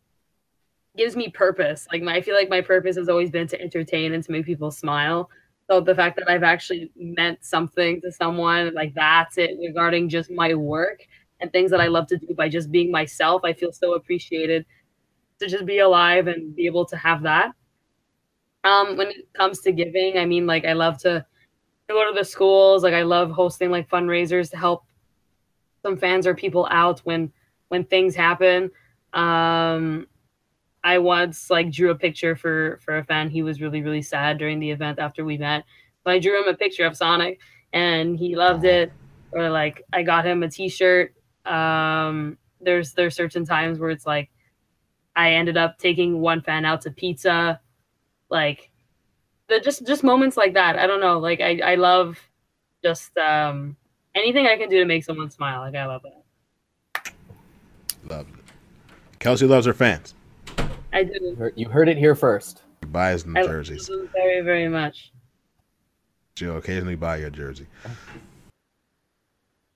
gives me purpose. Like my, i feel like my purpose has always been to entertain and to make people smile. So the fact that i've actually meant something to someone like that's it regarding just my work and things that i love to do by just being myself i feel so appreciated to just be alive and be able to have that um when it comes to giving i mean like i love to go to the schools. Like i love hosting like fundraisers to help some fans or people out when when things happen. Um i once like drew a picture for for a fan. He was really really sad during the event after we met. So i drew him a picture of sonic and he loved it. Or like i got him a t-shirt. Um there's there's certain times where it's like i ended up taking one fan out to pizza like the just just moments like that i don't know like i i love just um anything i can do to make someone smile like i love that Love it. Kelsey loves her fans. i do You heard- You heard it here first. She buys them I love jerseys. very very much She'll occasionally buy your jersey.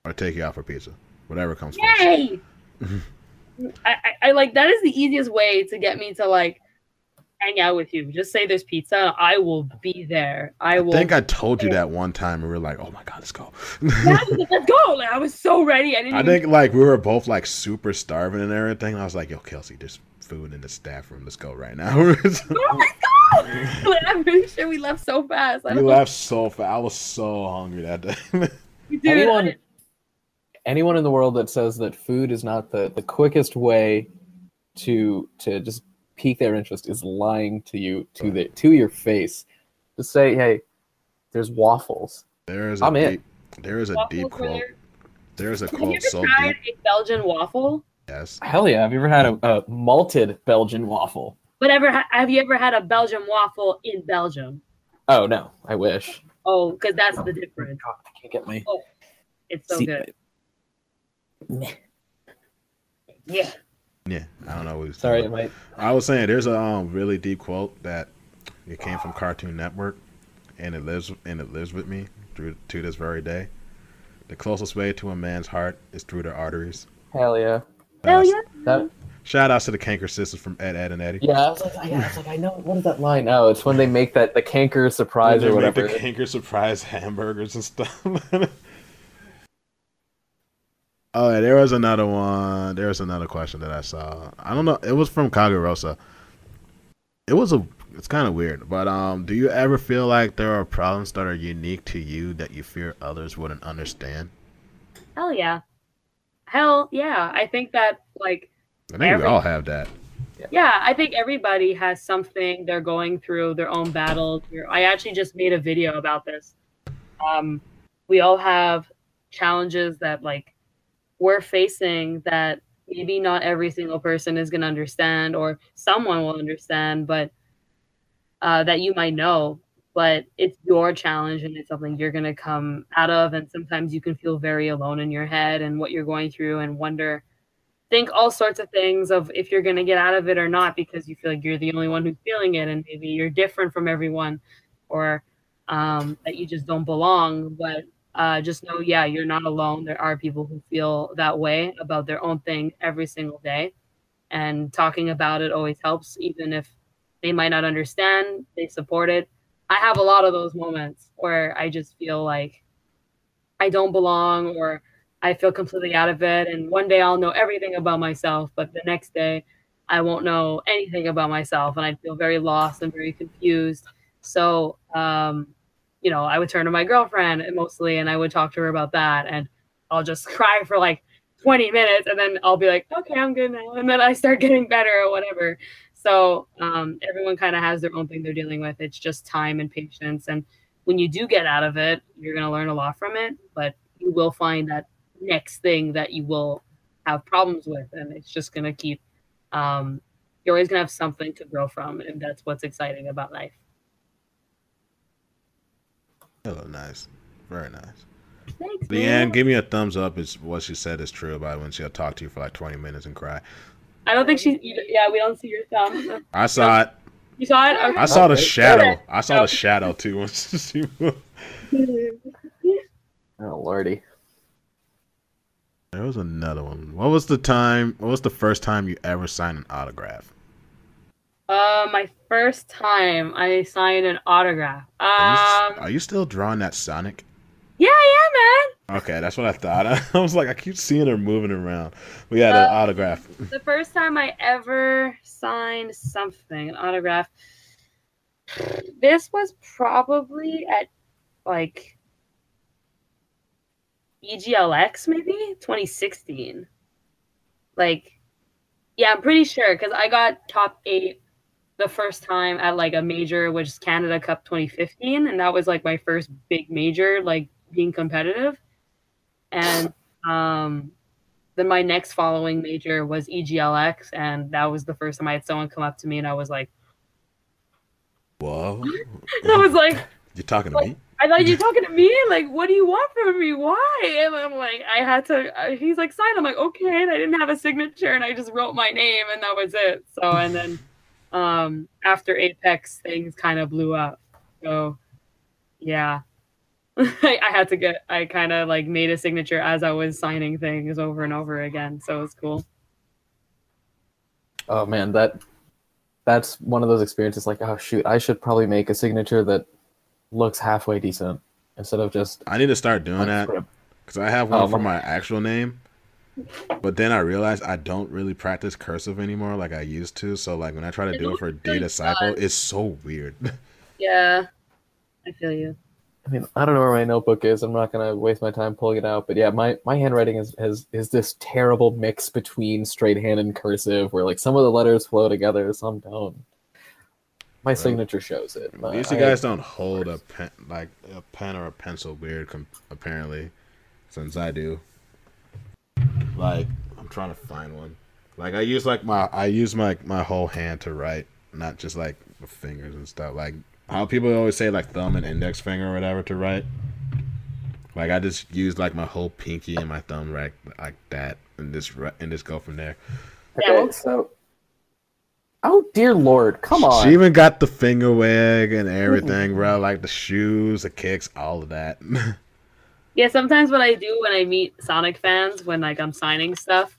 Or take you out for pizza. Whatever comes first. yay I, I i like that is the easiest way to get me to like hang out with you just say there's pizza i will be there i will. I think I told you that one time and we were like, oh my god, let's go. Yeah, like, let's go like i was so ready i didn't I even think like we were both like super starving and everything. I was like, yo, Kelsey, there's food in the staff room. Let's go right now. oh my god like, i'm pretty sure we left so fast I you don't know. left so fast. I was so hungry that day. Dude, anyone, anyone in the world that says that food is not the, the quickest way to to just pique their interest is lying to you to the to your face. to say, hey, there's waffles. there is a I'm in. deep, there is a waffles deep were quote. there. There is a Have you quote ever so tried deep. a Belgian waffle? Yes. Hell yeah! Have you ever had a, a malted Belgian waffle? But ever have you ever had a Belgian waffle in Belgium? Oh no, I wish. Oh, because that's the oh difference. God, I can't get my oh, It's so seat- good. Yeah. Yeah. I don't know what he's Sorry, talking my I was saying there's a um, really deep quote that it came from Cartoon Network, and it lives and it lives with me through to this very day. The closest way to a man's heart is through their arteries. hell yeah. Hell Shout yeah. outs- That Shout outs to the Kanker Sisters from Ed, Ed, and Eddie. yeah, I was like, I, I was like, I know what is that line? Oh, it's when they make that the canker surprise They or make whatever. The Canker surprise hamburgers and stuff. oh, yeah, there was another one. There was another question that I saw. I don't know. It was from Kagarosa. It was a. It's kind of weird, but um, do you ever feel like there are problems that are unique to you that you fear others wouldn't understand? Hell yeah. Hell yeah. I think that like I think Every- we all have that. yeah, I think everybody has something they're going through, their own battles. I actually just made a video about this. Um, we all have challenges that like we're facing that maybe not every single person is going to understand or someone will understand, but uh, that you might know. But it's your challenge and it's something you're going to come out of. And sometimes you can feel very alone in your head and what you're going through and wonder think all sorts of things of if you're going to get out of it or not because you feel like you're the only one who's feeling it and maybe you're different from everyone or um, that you just don't belong but uh, just know yeah you're not alone there are people who feel that way about their own thing every single day and talking about it always helps even if they might not understand they support it i have a lot of those moments where i just feel like i don't belong or I feel completely out of it. And one day I'll know everything about myself, but the next day I won't know anything about myself and I'd feel very lost and very confused. So, um, you know, I would turn to my girlfriend mostly and I would talk to her about that. And I'll just cry for like 20 minutes and then I'll be like, okay, I'm good now. And then I start getting better or whatever. So, um, everyone kind of has their own thing they're dealing with. It's just time and patience. And when you do get out of it, you're going to learn a lot from it, but you will find that next thing that you will have problems with and it's just going to keep um, you're always going to have something to grow from and that's what's exciting about life Hello, nice. Very nice. thanks Leanne, man. give me a thumbs up. Is what she said is true about when she'll talk to you for like 20 minutes and cry. i don't think she's yeah we don't see your thumb I saw it. You saw it? I saw the shadow. I saw the shadow too. Oh lordy. there was another one. What was the time? What was the first time you ever signed an autograph? Uh, my first time I signed an autograph. Um, Are you, are you still drawing that Sonic? yeah, yeah, man. Okay, that's what I thought. I was like, I keep seeing her moving around. We had an Uh, autograph. The first time I ever signed something, an autograph. This was probably at like EGLX, maybe 2016. Like, yeah, I'm pretty sure because I got top eight the first time at like a major, which is Canada Cup 2015, and that was like my first big major, like being competitive. And um, then my next following major was EGLX, and that was the first time I had someone come up to me, and I was like, Whoa, I was like, "You're talking to me? I thought you're talking to me. Like, what do you want from me? Why? And I'm like, I had to. uh, He's like, sign. I'm like, okay. And I didn't have a signature, and I just wrote my name, and that was it. So, and then, um, after Apex, things kind of blew up. So, yeah, I, I had to get. I kind of like made a signature as I was signing things over and over again. So it was cool. Oh man, that that's one of those experiences like, oh shoot, I should probably make a signature that looks halfway decent instead of just I need to start doing that because I have one Oh, for my- my actual name. But then I realized I don't really practice cursive anymore like I used to. So like when I try to It do it for D really disciple, it's so weird. Yeah, I feel you. I mean, I don't know where my notebook is. I'm not gonna waste my time pulling it out. But yeah, my, my handwriting is, is is this terrible mix between straight hand and cursive, where like some of the letters flow together, some don't. My signature shows it. At least you I- guys don't hold a pen like a pen or a pencil weird. Com- apparently, since I do. Like I'm trying to find one. Like I use like my I use my my whole hand to write, not just like fingers and stuff. Like how people always say like thumb and index finger or whatever to write. Like I just use like my whole pinky and my thumb right like that, and just and just go from there. Okay, so. Oh dear lord, come on! She even got the finger wig and everything, bro. Like the shoes, the kicks, all of that. Yeah, sometimes what I do when I meet Sonic fans, when like I'm signing stuff,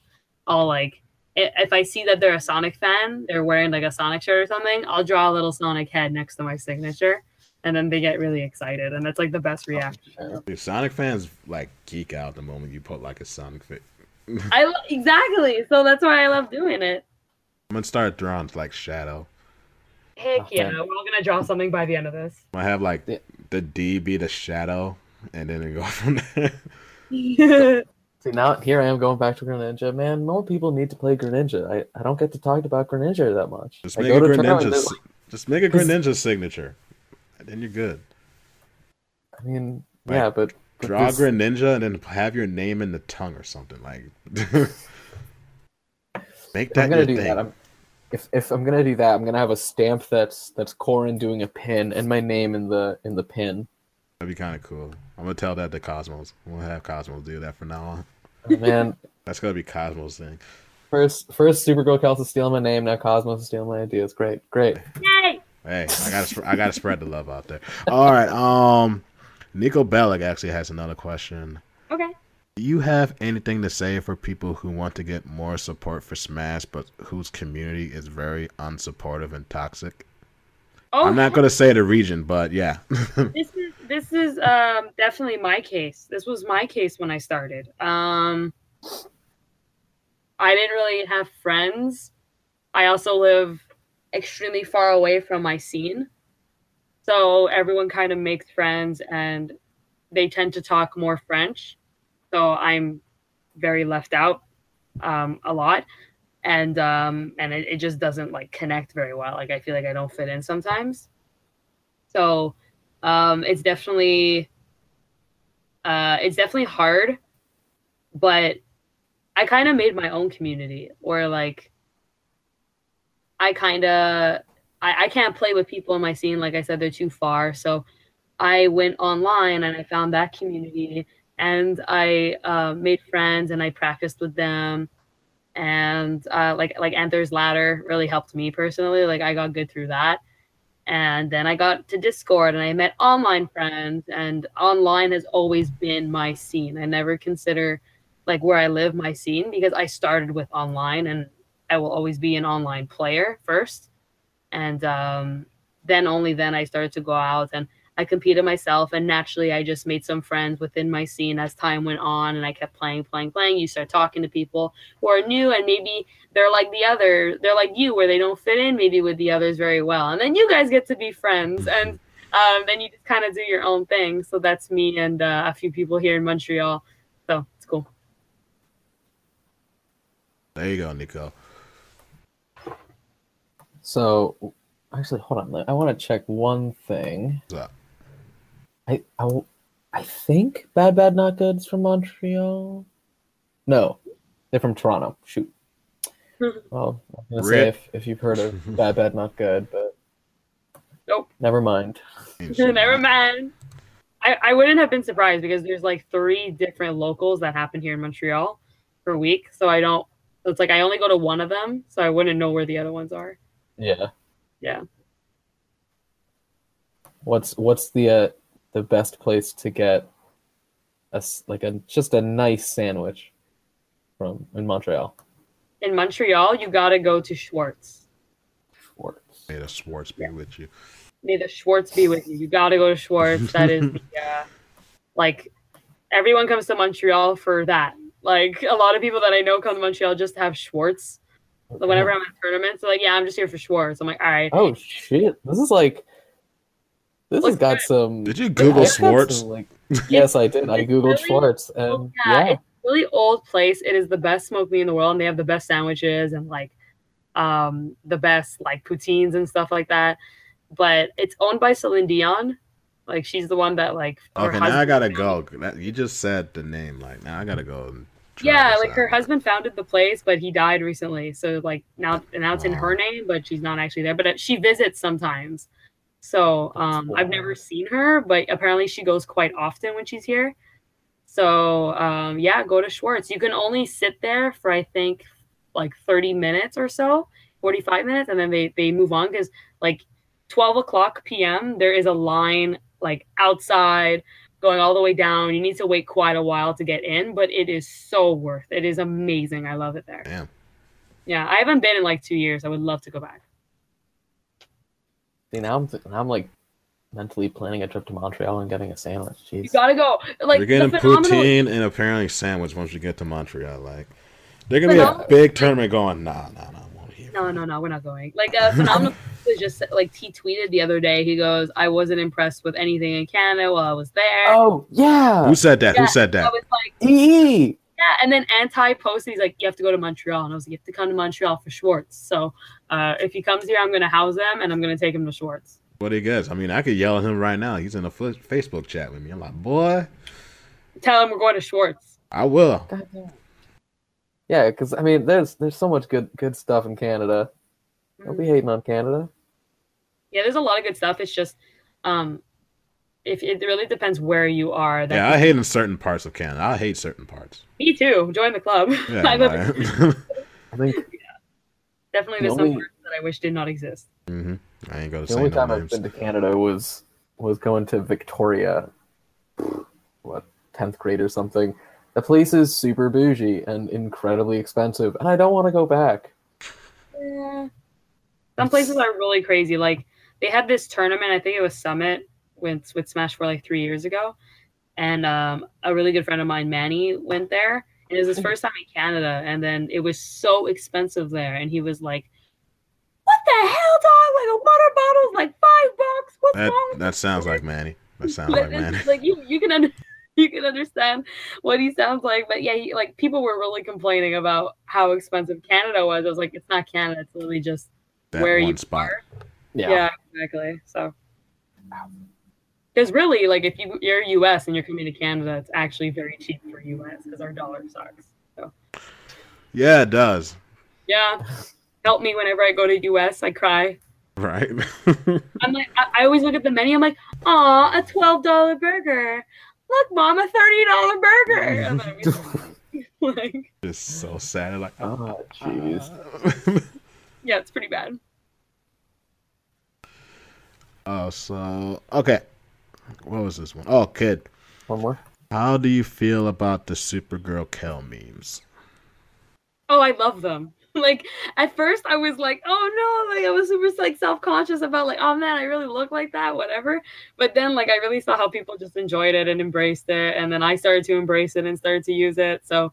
I'll like if I see that they're a Sonic fan, they're wearing like a Sonic shirt or something, I'll draw a little Sonic head next to my signature, and then they get really excited, and that's like the best reaction. Yeah. Dude, Sonic fans like geek out the moment you put like a Sonic fit. I lo- exactly, so that's why I love doing it. I'm gonna start drawing like Shadow. Heck Oh, yeah, man. we're all gonna draw something by the end of this. I have like the D be the Shadow, and then it go from there. See now here I am going back to Greninja. Man, more people need to play Greninja. I, I don't get to talk about Greninja that much. Just I make a Greninja. like- Just make a Greninja signature, and then you're good. I mean, Like, yeah, but, but Draw this- Greninja and then have your name in the tongue or something like. make that I'm gonna do thing. that. I'm, if if I'm gonna do that, I'm gonna have a stamp that's that's Corin doing a pin and my name in the in the pin. That'd be kind of cool. I'm gonna tell that to Cosmos. We'll have Cosmos do that from now on. Oh, man, That's gonna be Cosmos thing. first first Supergirl Kel's stealing my name. Now Cosmos is stealing my ideas. Great, great. Yay! Hey, I gotta sp- I gotta spread the love out there. All right. Um, Nico Bellic actually has another question. Okay. Do you have anything to say for people who want to get more support for Smash, but whose community is very unsupportive and toxic? Oh, I'm not gonna say the region, but yeah. this is this is um definitely my case. This was my case when I started. Um I didn't really have friends. I also live extremely far away from my scene. So everyone kind of makes friends and they tend to talk more French. So I'm very left out um, a lot. And um, and it, it just doesn't like connect very well. Like I feel like I don't fit in sometimes. So um, it's definitely uh, it's definitely hard, but I kind of made my own community, or like I kind of I, I can't play with people in my scene. Like I said, they're too far, so I went online and I found that community, and I uh, made friends and I practiced with them, and uh, like like Anther's Ladder really helped me personally. Like I got good through that And then I got to Discord and I met online friends, and online has always been my scene. I never consider like where I live my scene because I started with online and I will always be an online player first. And um, then only then I started to go out and I competed myself and naturally I just made some friends within my scene as time went on and I kept playing, playing, playing. You start talking to people who are new and maybe they're like the other, they're like you where they don't fit in maybe with the others very well. And then you guys get to be friends and um, then you just kind of do your own thing. So that's me and uh, a few people here in Montreal. So it's cool. There you go, Nico. So, actually, hold on. I want to check one thing. What's up? I, I, w- I think Bad Bad Not Good's from Montreal. No, they're from Toronto. Shoot. Well, I'm gonna say if, if you've heard of Bad Bad Not Good, but Nope. never mind. Never mind. I, I wouldn't have been surprised because there's like three different locals that happen here in Montreal per week. So I don't, so it's like I only go to one of them. So I wouldn't know where the other ones are. Yeah. Yeah. What's what's the uh, the best place to get a s- like a just a nice sandwich from in Montreal? In Montreal, you got to go to Schwartz. Schwartz. May the Schwartz be with you. May the Schwartz be with you. You got to go to Schwartz. That is the, uh, like, everyone comes to Montreal for that. Like, a lot of people that I know come to Montreal just to have Schwartz. So whenever I'm at tournaments, they're like, yeah, I'm just here for Schwartz. I'm like, all right. Oh shit! This is like this has got good. some. Did you Google Schwartz? some, like, yes, I did. I googled really Schwartz, and yeah, yeah, it's a really old place. It is the best smoked meat in the world, and they have the best sandwiches and like um the best like poutines and stuff like that. But it's owned by Celine Dion. Like she's the one that like Okay, now I gotta go. You just said the name. Like now I gotta go. And try Yeah, this like her husband founded the place, but he died recently. So like now now it's in her name, but she's not actually there. But uh, she visits sometimes. So um, I've never seen her, but apparently she goes quite often when she's here. So um, yeah, go to Schwartz. You can only sit there for I think like 30 minutes or so, 45 minutes, and then they they move on because like 12 o'clock p.m. there is a line like outside going all the way down. You need to wait quite a while to get in, but it is so worth. It is amazing. I love it there. Damn. Yeah, I haven't been in like two years. I would love to go back. See, now I'm th- now I'm like mentally planning a trip to Montreal and getting a sandwich. You gotta go. Like you're getting the phenomenal. poutine and apparently sandwich once you get to Montreal. Like they're gonna be a big tournament going. Nah, nah, nah. I won't hear. No, no, no, we're not going. Like uh, phenomenal. was just like he tweeted the other day. He goes, "I wasn't impressed with anything in Canada while I was there." Oh yeah, Who said that? Yeah, Who said I that? was like, EE. yeah. And then anti posted, he's like, "You have to go to Montreal," and I was like, "You have to come to Montreal for Schwartz." So uh, if he comes here, I'm gonna house him and I'm gonna take him to Schwartz. What he gets? I mean, I could yell at him right now. He's in a Facebook chat with me. I'm like, boy, Tell him we're going to Schwartz. I will. Goddamn. Yeah, because I mean, there's there's so much good good stuff in Canada. Don't be hating on Canada. Yeah, there's a lot of good stuff. It's just, um, if it really depends where you are. That Yeah, I hate in certain parts of Canada. I hate certain parts. Me too. Join the club. Yeah, I live- I think definitely, The there's only- some parts that I wish did not exist. hmm I ain't gonna the say only no time I've been to Canada was was going to Victoria, what tenth grade or something. The place is super bougie and incredibly expensive, and I don't want to go back. Yeah. Some places are really crazy. Like they had this tournament. I think it was Summit with with Smash for like three years ago, and um, a really good friend of mine, Manny, went there. And it was his first time in Canada, and then it was so expensive there, and he was like, "What the hell, dog? Like a water bottle's like five bucks. What's That wrong?" with that sounds like Manny. That sounds like Manny. like you, you can under, you can understand what he sounds like. But yeah, he, like people were really complaining about how expensive Canada was. I was like, it's not Canada. It's literally just That where one you spot. are. Yeah, Yeah, exactly. So, because really, like, if you you're U.S. and you're coming to Canada, it's actually very cheap for U.S. because our dollar sucks. So, Yeah, it does. yeah, help me whenever I go to U.S. I cry. Right. I'm like, I, I always look at the menu. I'm like, aw, a twelve dollar burger. Look, mom, a thirty dollar burger. And then I was like, Just so sad. Like, Oh, jeez. yeah, it's pretty bad. Oh, so okay. What was this one? Oh, kid. One more. How do you feel about the Supergirl Kel memes? Oh, I love them. Like at first I was like, oh no, like I was super like self-conscious about like, oh man, I really look like that, whatever. But then like I really saw how people just enjoyed it and embraced it. And then I started to embrace it and started to use it. So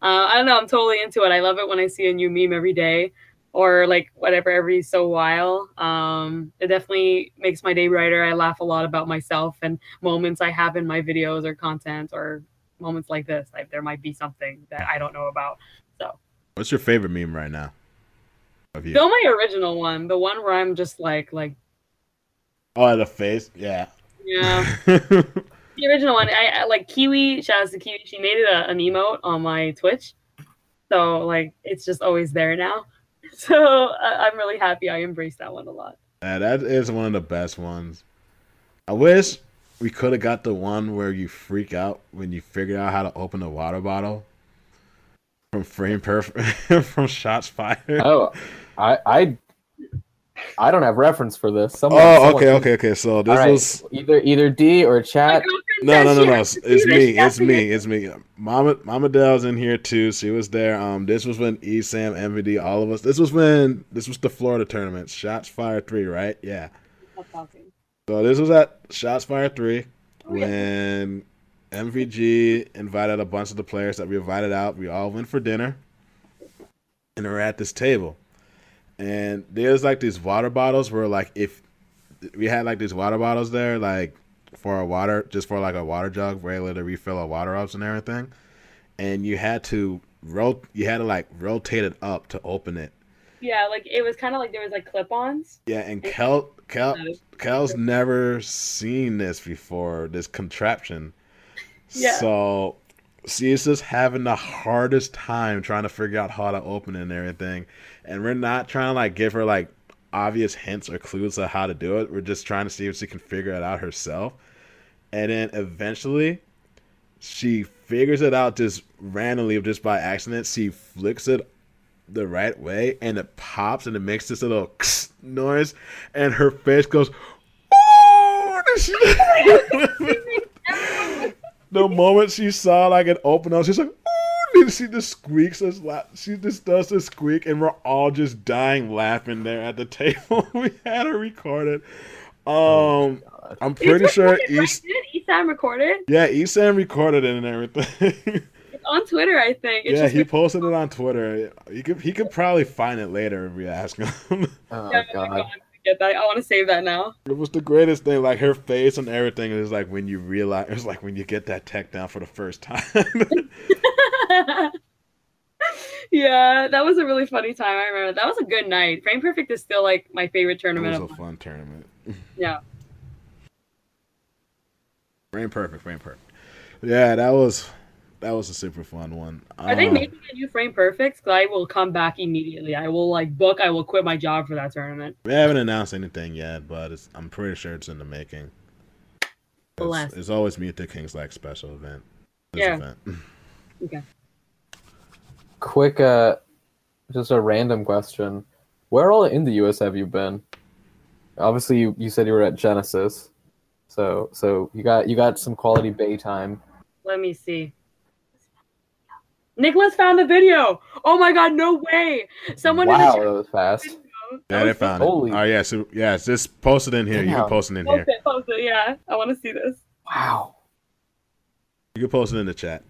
uh, I don't know, I'm totally into it. I love it when I see a new meme every day or like whatever every so while. Um, it definitely makes my day brighter. I laugh a lot about myself and moments I have in my videos or content or moments like this. Like there might be something that I don't know about. So What's your favorite meme right now? Of you? Still my original one, the one where I'm just like, like, Oh, the face. Yeah. yeah, the original one. I, I like Kiwi. Shout out to Kiwi. She made it a, an emote on my Twitch, so like it's just always there now. So I, I'm really happy. I embraced that one a lot. Yeah, that is one of the best ones. I wish we could have got the one where you freak out when you figure out how to open a water bottle from frame perfect from shots fired. Oh, I I I don't have reference for this. Someone, oh, someone- okay, okay, okay. So this All right, was either either D or My chat. no, no, no, no. It's, me. It's me. It's me. Mama, Mama Dell's in here too. She was there. Um, this was when ESAM, MVD, all of us. This was when this was the Florida tournament. Shots fired three, right? Yeah. So this was at Shots Fired Three Oh, yeah. when MVG invited a bunch of the players that we invited out. We all went for dinner, and we're at this table, and there's like these water bottles where like if we had like these water bottles there, like for a water, just for like a water jug, regular to refill our water ups and everything, and you had to rot, you had to like rotate it up to open it. Yeah, like it was kind of like there was like clip-ons. Yeah, and Kel, Kel. Kel's never seen this before, this contraption. Yeah. So she's just having the hardest time trying to figure out how to open it and everything. And we're not trying to like give her like obvious hints or clues of how to do it. We're just trying to see if she can figure it out herself. And then eventually she figures it out just randomly, just by accident. She flicks it the right way and it pops and it makes this little noise and her face goes "Oh!" The moment she saw like it open up she's like "Oh!" and she just squeaks as la- she just does this squeak and we're all just dying laughing there at the table we had her recorded um i'm pretty It's sure recorded, right? East, Didn't Esam recorded yeah Esam recorded it and everything it's on Twitter, I think. It's yeah, just he posted it on Twitter. He could he could probably find it later if we ask him. Oh Yeah, god. I get that. I want to save that now. it was the greatest thing. Like her face and everything is like when you realize it's like when you get that tech down for the first time. yeah, that was a really funny time. I remember that was a good night. Frame Perfect is still like my favorite tournament. it was a fun tournament. yeah, Frame perfect, Frame perfect. Yeah, that was that was a super fun one. are they Um, making a new Frame Perfect? 'Cause I will come back immediately. I will like book. I will quit my job for that tournament. we haven't announced anything yet, but it's, I'm pretty sure it's in the making. It's, it's always Meet the Kings like special event. Yeah. event. Okay. Quick, uh, just a random question. Where all in the US have you been? Obviously, you, you said you were at Genesis, so so you got you got some quality bay time. Let me see. Nicholas found the video. Oh my god, no way! Someone in the wow, chat that was fast. video. Yeah, That they was so found Holy- it. Oh yeah, so yeah, it's just posted in here. You Damn. can post it in Post here. it, post it, yeah. I want to see this. Wow. You can post it in the chat.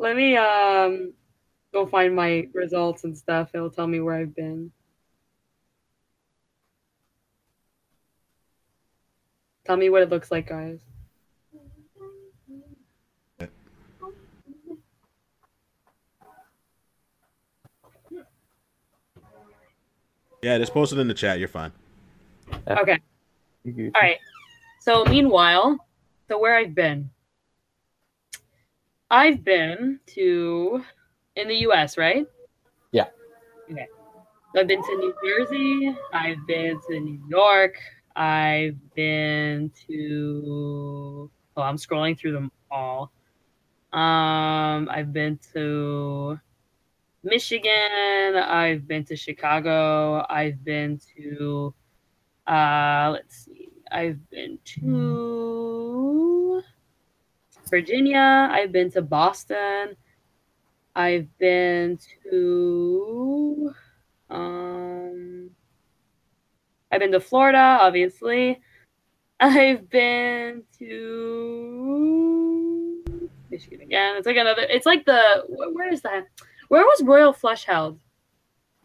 Let me um go find my results and stuff. It'll tell me where I've been. Tell me what it looks like, guys. Yeah, just post it in the chat. You're fine. Okay. All right. So meanwhile, so where I've been, I've been to in the U.S. Right? Yeah. Okay. I've been to New Jersey. I've been to New York. I've been to. Oh, I'm scrolling through them all. Um, I've been to Michigan. I've been to Chicago. I've been to Uh, let's see. I've been to Virginia. I've been to Boston. I've been to um I've been to Florida, obviously. I've been to Michigan again. It's like another it's like the wh- where is that? Where was Royal Flush held?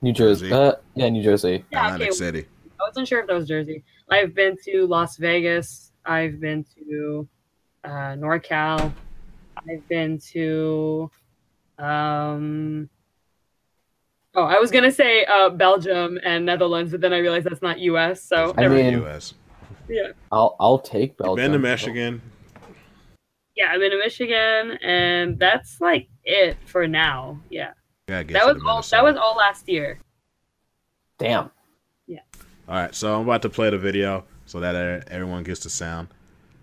New Jersey. Jersey. Uh, yeah, New Jersey. Yeah, Atlantic okay. City. I wasn't sure if that was Jersey. I've been to Las Vegas. I've been to uh, NorCal. I've been to. Um, oh, I was gonna say uh, Belgium and Netherlands, but then I realized that's not U.S. So I mean, U.S. Yeah, I'll I'll take You've Belgium. been to Michigan. yeah, I've been to Michigan, and that's like it for now. Yeah, Yeah, that was all. That was all last year. Damn. Yeah. All right, so I'm about to play the video so that everyone gets the sound.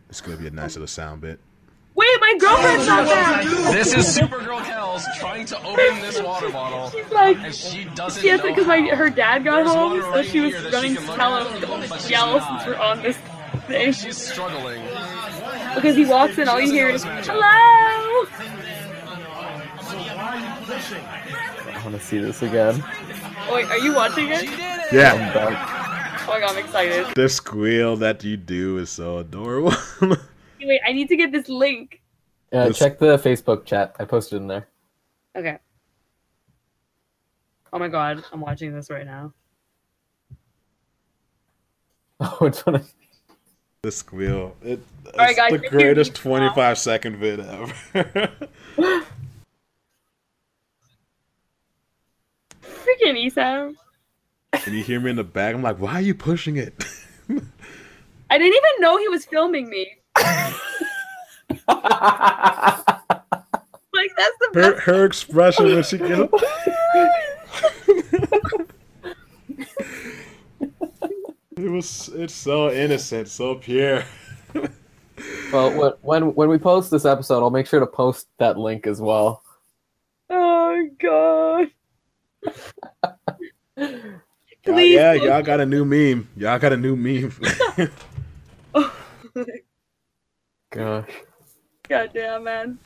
It's gonna be a nice little sound bit. Wait, my girlfriend's not back. This is Supergirl Kels trying to open this water bottle, She's like, and she doesn't She has to because my her dad got There's home, water so right she was running she to tell him at, don't but she's yell since we're on this thing. She's struggling. Because he walks in, all you hear doesn't is know this matchup. hello. I want to see this again. Wait, are you watching it? Yeah, I'm back. Oh my god, I'm excited. the squeal that you do is so adorable. Wait, I need to get this link. Uh, This- check the Facebook chat. I posted in there. Okay. Oh my god, I'm watching this right now. Oh, which one? is- the squeal. It, it's right, guys, the greatest beats now. 25 second vid ever. Freaking Esam. and you hear me in the back. I'm like, why are you pushing it? I didn't even know he was filming me. Like that's the her best. her expression when she gets. it was. It's so innocent, so pure. well, when, when when we post this episode, I'll make sure to post that link as well. Oh god. Y'all- Please. yeah, y'all got a new meme. Y'all got a new meme. Oh, Gosh. God damn, man.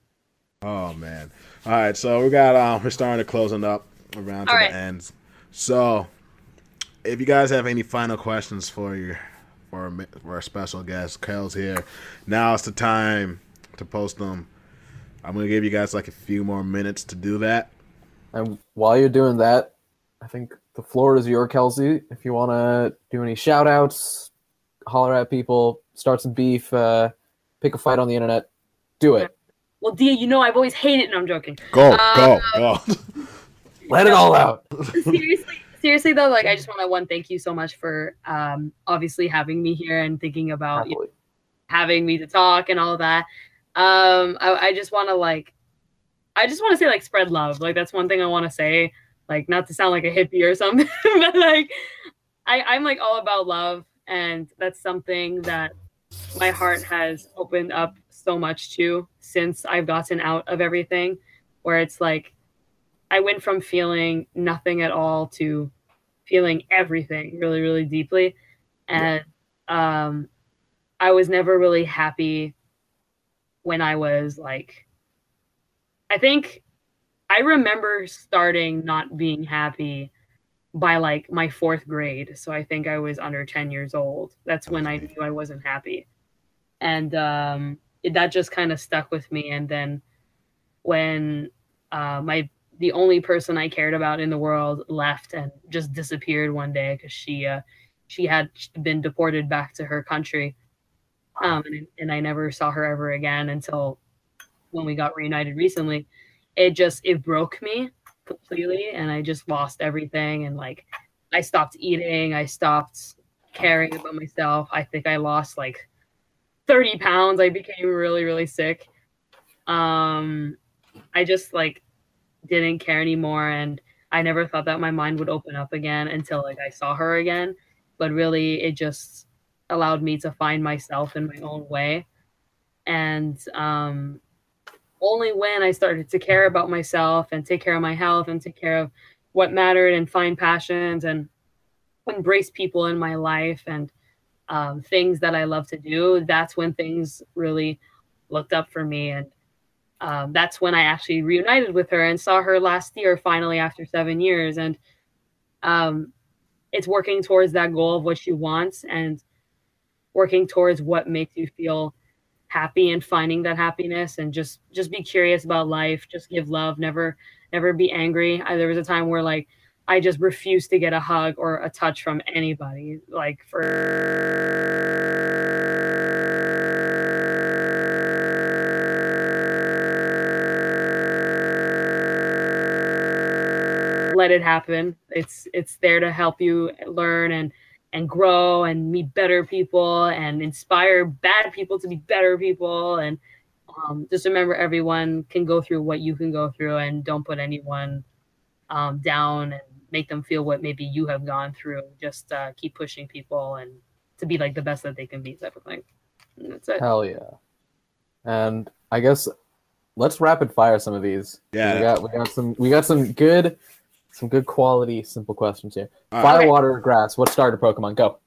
Oh man! All right, so we got um, we're starting to closing up around to All right. the ends. So, if you guys have any final questions for your for our, for our special guest, Kale's here. Now is the time to post them. I'm gonna give you guys like a few more minutes to do that. And while you're doing that, I think the floor is your Kelsey. If you want to do any shout outs, holler at people, start some beef, uh, pick a fight on the internet, do it. Well, Dia, you know I've always hated. No, I'm joking. Go, Uh, go, go. Let it all out. seriously, seriously though, like I just want to one thank you so much for um obviously having me here and thinking about you know, having me to talk and all of that. Um, I, I just want to like, I just want to say like spread love. Like that's one thing I want to say. Like not to sound like a hippie or something, but like I I'm like all about love, and that's something that my heart has opened up so much too since I've gotten out of everything. Where it's like I went from feeling nothing at all to feeling everything really really deeply, and um, I was never really happy when I was like, I think I remember starting not being happy by like my fourth grade. So I think I was under 10 years old. That's when I knew I wasn't happy. And um, it, that just kind of stuck with me. And then when uh, my the only person I cared about in the world left and just disappeared one day because she uh, she had been deported back to her country um, and, and I never saw her ever again until when we got reunited recently. It just it broke me completely, and I just lost everything. And like, I stopped eating, I stopped caring about myself. I think I lost like thirty pounds. I became really really sick. Um, I just like didn't care anymore, and I never thought that my mind would open up again until like I saw her again. But really, it just allowed me to find myself in my own way and um, only when i started to care about myself and take care of my health and take care of what mattered and find passions and embrace people in my life and um, things that I love to do, that's when things really looked up for me. And um, that's when I actually reunited with her and saw her last year, finally, after seven years. And um, it's working towards that goal of what she wants and working towards what makes you feel happy and finding that happiness and just just be curious about life just give love never never be angry I, there was a time where like i just refuse to get a hug or a touch from anybody like for let it happen. It's it's there to help you learn and and grow and meet better people and inspire bad people to be better people. And um, just remember everyone can go through what you can go through and don't put anyone um, down and make them feel what maybe you have gone through just uh, keep pushing people and to be like the best that they can be type of thing and that's it Hell yeah. And I guess let's rapid fire some of these. Yeah. We got we got some we got some good some good quality simple questions here. All Fire, right. water, or grass. What starter Pokemon? Go.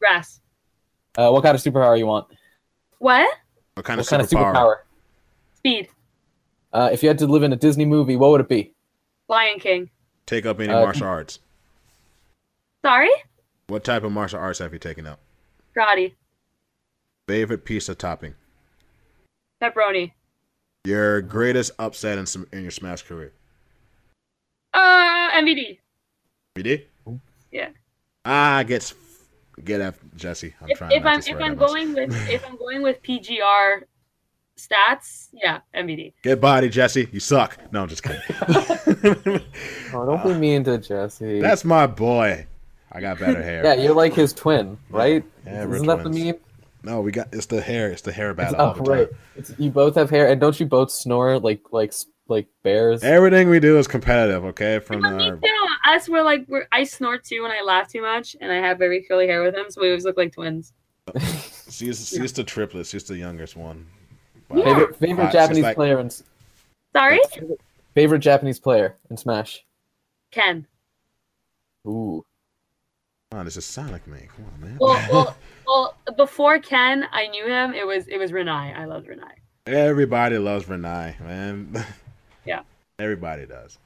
grass Uh, what kind of superpower you want? what What kind what of kind of superpower? superpower? speed Uh, if you had to live in a Disney movie, what would it be? lion king Take up any Uh, martial arts? sorry What type of martial arts have you taken up? karate Favorite pizza topping? pepperoni Your greatest upset in, some, in your Smash career? uh mvd BD? Yeah. Ah, get get F Jesse. I'm if, trying if not I'm to if I'm going with if I'm going with PGR stats, yeah, MVD. Get body, Jesse. You suck. No, I'm just kidding. Oh, don't be uh, mean to Jesse. That's my boy. I got better hair. yeah, you're like his twin, right? Yeah, we're Isn't that the meme? No, we got it's the hair. It's the hair It's, battle. oh, all the time. right. It's, you both have hair, and don't you both snore like like like bears? Everything we do is competitive. Okay, from But me our too. Us we're like we're I snort too when I laugh too much, and I have very curly hair with him, so we always look like twins. she's she's the triplet. She's the youngest one. Yeah. Favorite favorite Hot. She's Japanese like- player in Sorry, favorite Japanese player in Smash. Ken. Ooh, Come on, this is Sonic man. Come on, man. Well, well, well. Before Ken, I knew him. It was it was Ranai. I loved Ranai. Everybody loves Ranai, man. Yeah. Everybody does.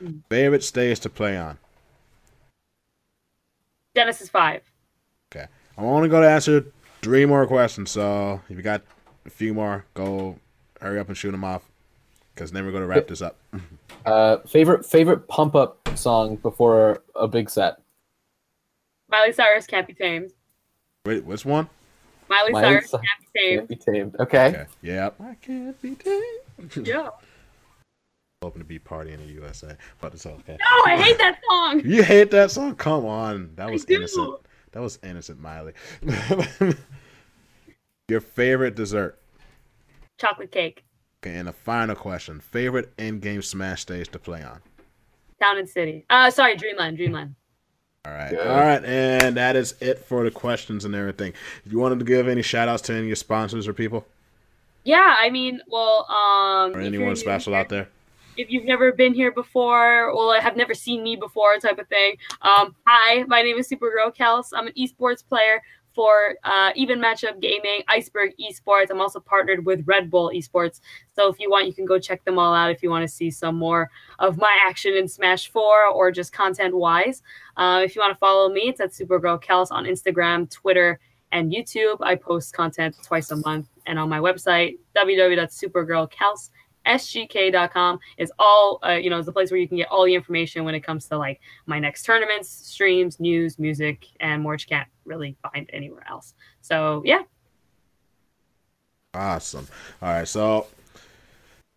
Mm. Favorite stage to play on? Genesis Five. Okay, I'm only going to answer three more questions, so if you got a few more, go hurry up and shoot them off, because then we're going to wrap this up. uh, favorite favorite pump up song before a big set. Miley Cyrus can't be tamed. Wait, which one? Miley, Miley Cyrus can't be tamed. Can't be tamed. Okay. Okay. Yep. I can't be tamed. Yeah. Hoping to be party in the USA, but it's okay. No, I hate that song. You hate that song? Come on, that was innocent. That was innocent, Miley. Your favorite dessert? Chocolate cake. Okay, and a final question: favorite in-game Smash stage to play on? Town and City. Uh, sorry, Dreamland. Dreamland. All right, Good. all right, and that is it for the questions and everything. If You wanted to give any shout outs to any of your sponsors or people Yeah, I mean, well, um, or anyone special new out there? if you've never been here before or have never seen me before type of thing um, hi my name is supergirl kels i'm an esports player for uh, even matchup gaming iceberg esports. I'm also partnered with red bull esports. So if you want you can go check them all out if you want to see some more of my action in smash 4 or just content wise. Uh, if you want to follow me it's at supergirl kels on instagram twitter and youtube. I post content twice a month and on my website www.supergirlkels sgk.com is all uh, you know is the place where you can get all the information when it comes to like my next tournaments streams news music and more which you can't really find anywhere else so yeah Awesome. All right, so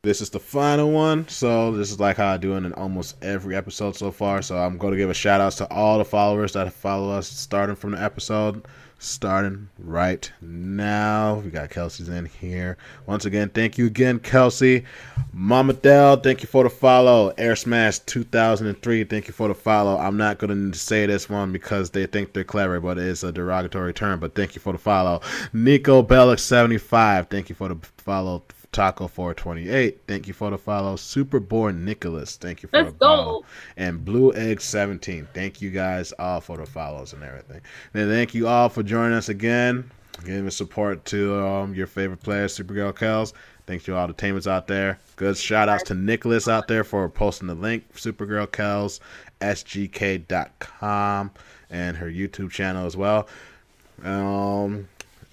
this is the final one. So this is like how I do it in almost every episode so far. So I'm going to give a shout outs to all the followers that follow us starting from the episode, starting right now. We got Kelsey's in here. Once again, thank you again, Kelsey. Mama Dell, thank you for the follow. Air Smash 2003, thank you for the follow. I'm not going to say this one because they think they're clever, but it's a derogatory term. But thank you for the follow. Nico Bellic 75, thank you for the follow Taco 428. Thank you for the follow. Superborn Nicholas. Thank you for Let's the follow. go. And Blue Egg 17. Thank you guys all for the follows and everything. And thank you all for joining us again. Giving support to um, your favorite player, Supergirl Kels. Thanks to all the tamers out there. Good shout outs to Nicholas out there for posting the link. Supergirl Kels, SGK.com, and her YouTube channel as well. Um,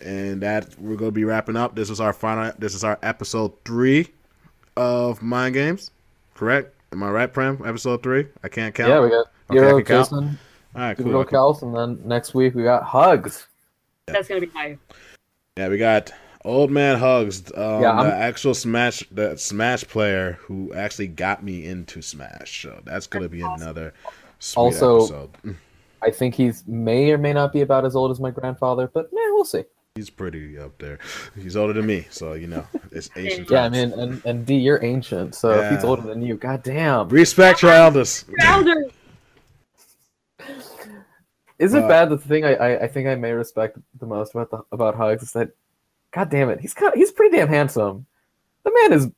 and that we're gonna be wrapping up. This is our final. This is our episode three of Mind Games. Correct? Am I right, Prem? Episode three. I can't count. Yeah, we got Okay, I Hero, can count. Jason, All right, cool. Supergirl I Kels, and then next week we got Hugs. That's gonna be high. Yeah, we got Old Man Hugs, um, Yeah, the actual Smash, the Smash player who actually got me into Smash. So that's gonna be another sweet Also- episode. I think he's may or may not be about as old as my grandfather, but yeah, we'll see. He's pretty up there. He's older than me, so you know it's ancient. Yeah, I mean, and and D, you're ancient, so if he's older than you, goddamn. respect your elders. Elder. Is it Uh, bad that the thing I, I, I think I may respect the most about the, about Hugs is that, god damn it, he's kind he's pretty damn handsome. The man is,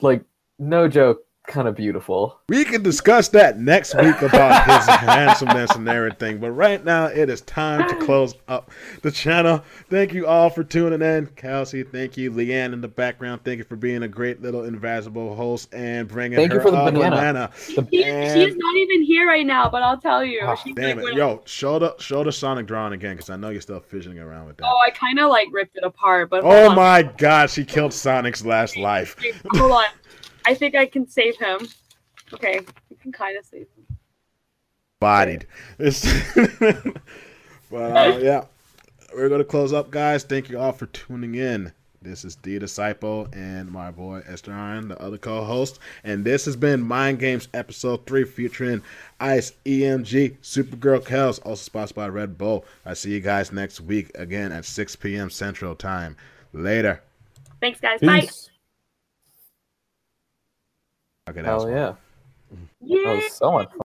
like, no joke, kind of beautiful. We can discuss that next week about his handsomeness and everything. But right now, it is time to close up the channel. Thank you all for tuning in. Kelsey, thank you. Leanne in the background, thank you for being a great little invisible host and bringing Thank her you for the a banana. The- He, And- she's not even here right now, but I'll tell you. Oh, She's damn like, it. Yo, show the show the Sonic drawing again because I know you're still fidgeting around with that. Oh, I kind of like ripped it apart, but oh hold Oh on. my god, she killed Sonic's last life. Hold on. I think I can save him. Okay, you can kind of save him. bodied. It's but uh, yeah, we're gonna close up, guys. Thank you all for tuning in. This is D Disciple and my boy Esteran, the other co-host, and this has been Mind Games episode three, featuring Ice, EMG, Supergirl Kels, also sponsored by Red Bull. I see you guys next week again at 6 p.m. Central Time. Later. Thanks, guys. Bye. Peace. Okay, that Hell fun. yeah. Yeah. That was so much fun.